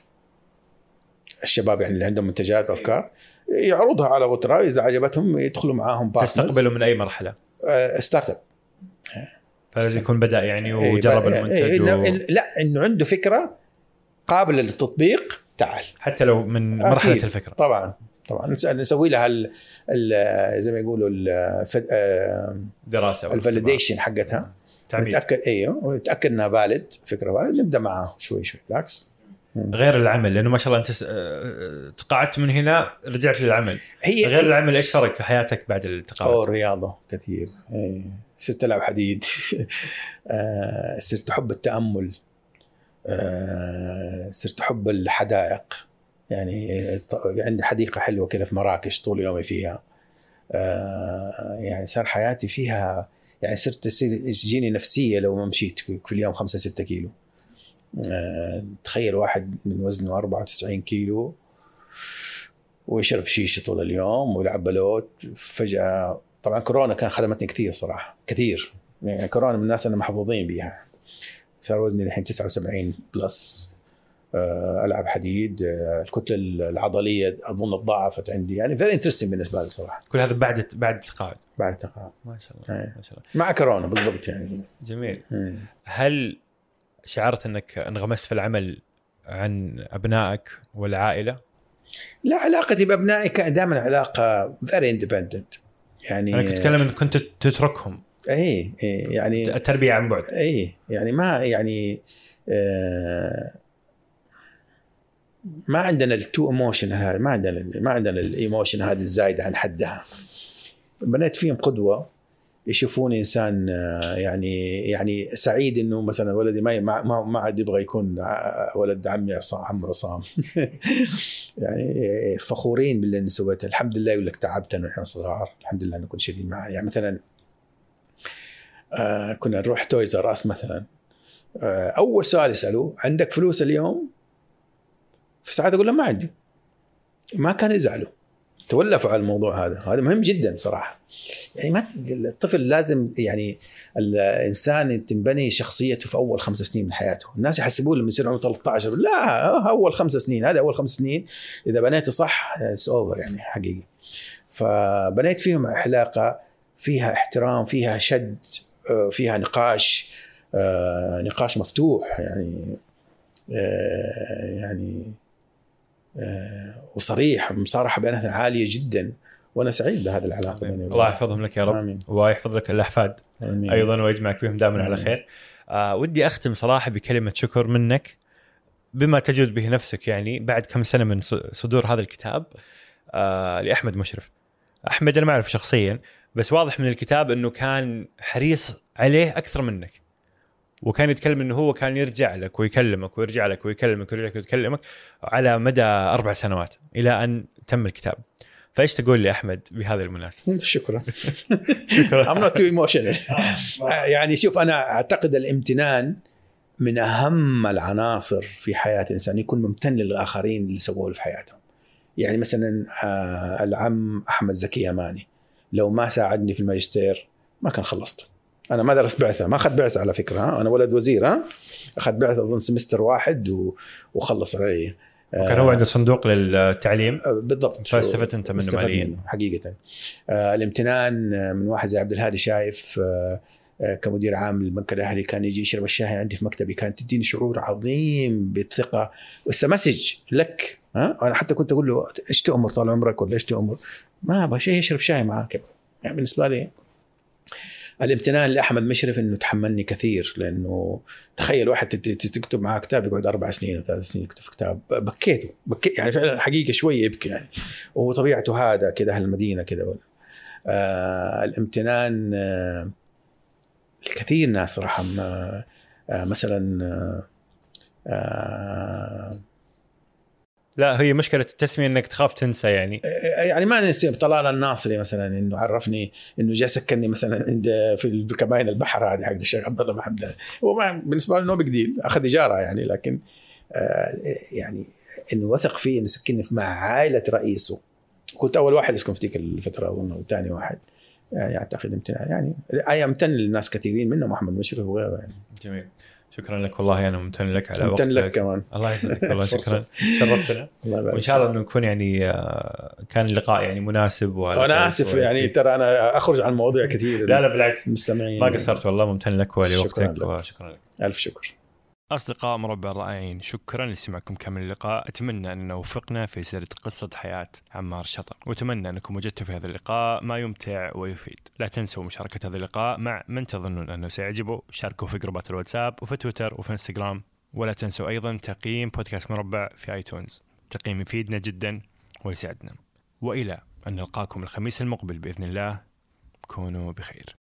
Speaker 3: الشباب يعني اللي عندهم منتجات وأفكار يعرضها على غترة إذا عجبتهم يدخلوا معاهم.
Speaker 2: تستقبلوا من
Speaker 3: أي مرحلة؟ startup
Speaker 2: فلازم يكون بدأ يعني
Speaker 3: إيه،
Speaker 2: وجرب
Speaker 3: بقى-
Speaker 2: المنتج
Speaker 3: إيه،
Speaker 2: و...
Speaker 3: لا إنه عنده فكرة قابلة للتطبيق تعال.
Speaker 2: حتى لو من مرحلة
Speaker 3: أكيد.
Speaker 2: الفكرة.
Speaker 3: طبعا طبعا. نس- نسوي لها ال- ال- زي ما يقولوا ال- آه،
Speaker 2: دراسة.
Speaker 3: ال validation حقتها.
Speaker 2: تعميد
Speaker 3: نتاكد أيوه ونتاكد إنها valid فكرة valid نبدأ معاه شوي شوي بالعكس.
Speaker 2: غير العمل لأنه ما شاء الله أنت آه، تقاعدت من هنا رجعت للعمل.
Speaker 3: هي
Speaker 2: غير العمل إيش فرق في حياتك بعد التقاعد؟
Speaker 3: الرياضة كثير. إيه. صرت ألعب حديد. آه، صرت أحب التأمل. آه، صرت أحب الحدائق. يعني عندي حديقة حلوة كده في مراكش طول يومي فيها. آه، يعني صار حياتي فيها يعني صرت تصير تجيني نفسية لو ما مشيت في اليوم خمسة ستة كيلو. آه، تخيل واحد من وزنه 94 كيلو ويشرب شيشة طول اليوم ويلعب بلوت. فجأة طبعا كورونا كان خدمتني كثير صراحة كثير. يعني كورونا من الناس اللي محظوظين بيها. صار وزني الحين 79 plus. آه، ألعب حديد. آه، الكتلة العضلية أظن تضاعفت عندي. يعني very interesting بالنسبة لي صراحة.
Speaker 2: كل هذا بعد بعد التقاعد.
Speaker 3: بعد التقاعد.
Speaker 2: ما شاء الله
Speaker 3: إيه.
Speaker 2: ما شاء الله.
Speaker 3: مع كورونا بالضبط يعني.
Speaker 2: جميل.
Speaker 3: مم.
Speaker 2: هل شعرت إنك انغمست في العمل عن أبنائك والعائلة؟
Speaker 3: لا علاقتي بأبنائي كانت دائما علاقة very independent يعني
Speaker 2: أنا كنت أتكلم انك كنت تتركهم.
Speaker 3: اي اي يعني
Speaker 2: التربية عن بعد.
Speaker 3: اي يعني ما يعني آه ما عندنا ال too emotion هذا ما عندنا ما عندنا ال emotion هذه الزايدة عن حدها. بنيت فيهم قدوة يشوفوني إنسان آه، يعني يعني سعيد إنه مثلا ولدي ما ما ما, عاد يبغى يكون ع- ولد عمي عصام عم عصام. يعني فخورين باللي أنا سويته. الحمد لله يقول لك تعبتنا ونحن صغار. الحمد لله انه كنت شديد معي يعني مثلا آه كنا نروح Toys R Us مثلا. آه أول سؤال يسألوه عندك فلوس اليوم؟ في ساعات أقول لهم ما عندي. ما كانوا يزعلوا. تولفوا على الموضوع هذا. هذا مهم جدا صراحة. يعني ما الطفل لازم يعني الإنسان تنبني شخصيته في أول خمس سنين من حياته. الناس يحسبون لما يصير عمره 13 لا اول خمس سنين هذا أول خمس سنين. إذا بنيته صح it's over يعني حقيقي. فبنيت فيهم علاقة فيها احترام فيها شد. فيها نقاش آه، نقاش مفتوح يعني آه، يعني آه، وصريح مصارحة بيناتنا عالية جدا وأنا سعيد بهذه العلاقة بيني
Speaker 2: الله يحفظهم لك يا رب
Speaker 3: آمين.
Speaker 2: ويحفظ لك الاحفاد
Speaker 3: آمين.
Speaker 2: أيضا ويجمعك فيهم دائما على
Speaker 3: آمين.
Speaker 2: خير. آه ودي أختم صراحة بكلمة شكر منك بما تجد به نفسك يعني بعد كم سنة من صدور هذا الكتاب آه لأحمد مشرف. أحمد أنا ما اعرفه شخصيا بس واضح من الكتاب إنه كان حريص عليه أكثر منك. وكان يتكلم إنه هو كان يرجع لك ويكلمك ويرجع لك ويكلمك ويرجع لك ويكلمك على مدى أربع سنوات إلى أن تم الكتاب. فإيش تقول لي أحمد بهذه المناسبة؟
Speaker 3: شكرا.
Speaker 2: شكرا.
Speaker 3: I'm not too emotional. يعني شوف أنا أعتقد الامتنان من أهم العناصر في حياة الإنسان يكون ممتن للآخرين اللي سووه في حياتهم. يعني مثلا آه، العم أحمد زكي يماني لو ما ساعدني في الماجستير ما كان خلصته. أنا ما درست بعثة ما أخذت بعثة على فكرة ها؟ أنا ولد وزير ها؟ أخذت بعثة أظن سمستر واحد و... وخلص علي
Speaker 2: وكان هو عنده صندوق للتعليم؟
Speaker 3: آه، بالضبط.
Speaker 2: فاستفدت أنت منه مالياً.
Speaker 3: حقيقة. آه الامتنان من واحد زي عبد الهادي شايف آه كمدير عام للبنك الأهلي كان يجي يشرب الشاي عندي في مكتبي كانت تديني شعور عظيم بالثقة. واتس مسج لك ها؟ أنا حتى كنت أقول له إيش تؤمر طال عمرك ولا إيش تؤمر ما أبغى شيء يشرب شاي معاك. يعني بالنسبة لي الامتنان لأحمد مشرف إنه تحملني كثير لأنه تخيل واحد تكتب معاه كتاب يقعد أربع سنين وثلاث سنين يكتب كتاب. بكيته بكي يعني فعلا حقيقة شوية يبكي يعني. وطبيعته هذا كده أهل المدينة كده. آه الامتنان آه الكثير ناس رحم آه آه مثلا آه آه
Speaker 2: لا هي مشكلة التسمية إنك تخاف تنسى يعني.
Speaker 3: يعني ما ننسى طلال الناصري مثلا إنه عرفني إنه جاء سكنني مثلا عند في كباين البحر هذه حق الشيخ عبد الله محمد. هو ما بالنسبة له نو بيج ديل أخذ إجارة يعني لكن آه يعني إنه وثق فيه إنه سكنني مع عائلة رئيسه. كنت أول واحد اسكن في تلك الفترة اظن وثاني واحد يعني أعتقد يعني اي امتن للناس كثيرين منهم أحمد مشرف وغيره يعني.
Speaker 2: جميل. شكرا لك والله أنا ممتن لك على وقتك
Speaker 3: لك كمان.
Speaker 2: الله يسعدك والله شكرا. شرفتنا. وإن شاء الله انه يكون يعني آه، كان اللقاء يعني مناسب وعلى
Speaker 3: أنا
Speaker 2: خير آسف
Speaker 3: يعني ترى أنا أخرج عن مواضيع كثير
Speaker 2: لا لا بالعكس.
Speaker 3: المستمعين
Speaker 2: ما قصرت والله ممتن لك ولوقتك. وشكرا لك.
Speaker 3: ألف شكر.
Speaker 2: أصدقاء مربع الرائعين شكرا لسماعكم كامل اللقاء. أتمنى أن وفقنا في سيرة قصة حياة عمار شطر. وأتمنى أنكم وجدتوا في هذا اللقاء ما يمتع ويفيد. لا تنسوا مشاركة هذا اللقاء مع من تظنون أنه سيعجبه. شاركوا في جروبات الواتساب وفي تويتر وفي إنستغرام. ولا تنسوا أيضا تقييم بودكاست مربع في آيتونز. تقييم يفيدنا جدا ويسعدنا وإلى أن نلقاكم الخميس المقبل بإذن الله. كونوا بخير.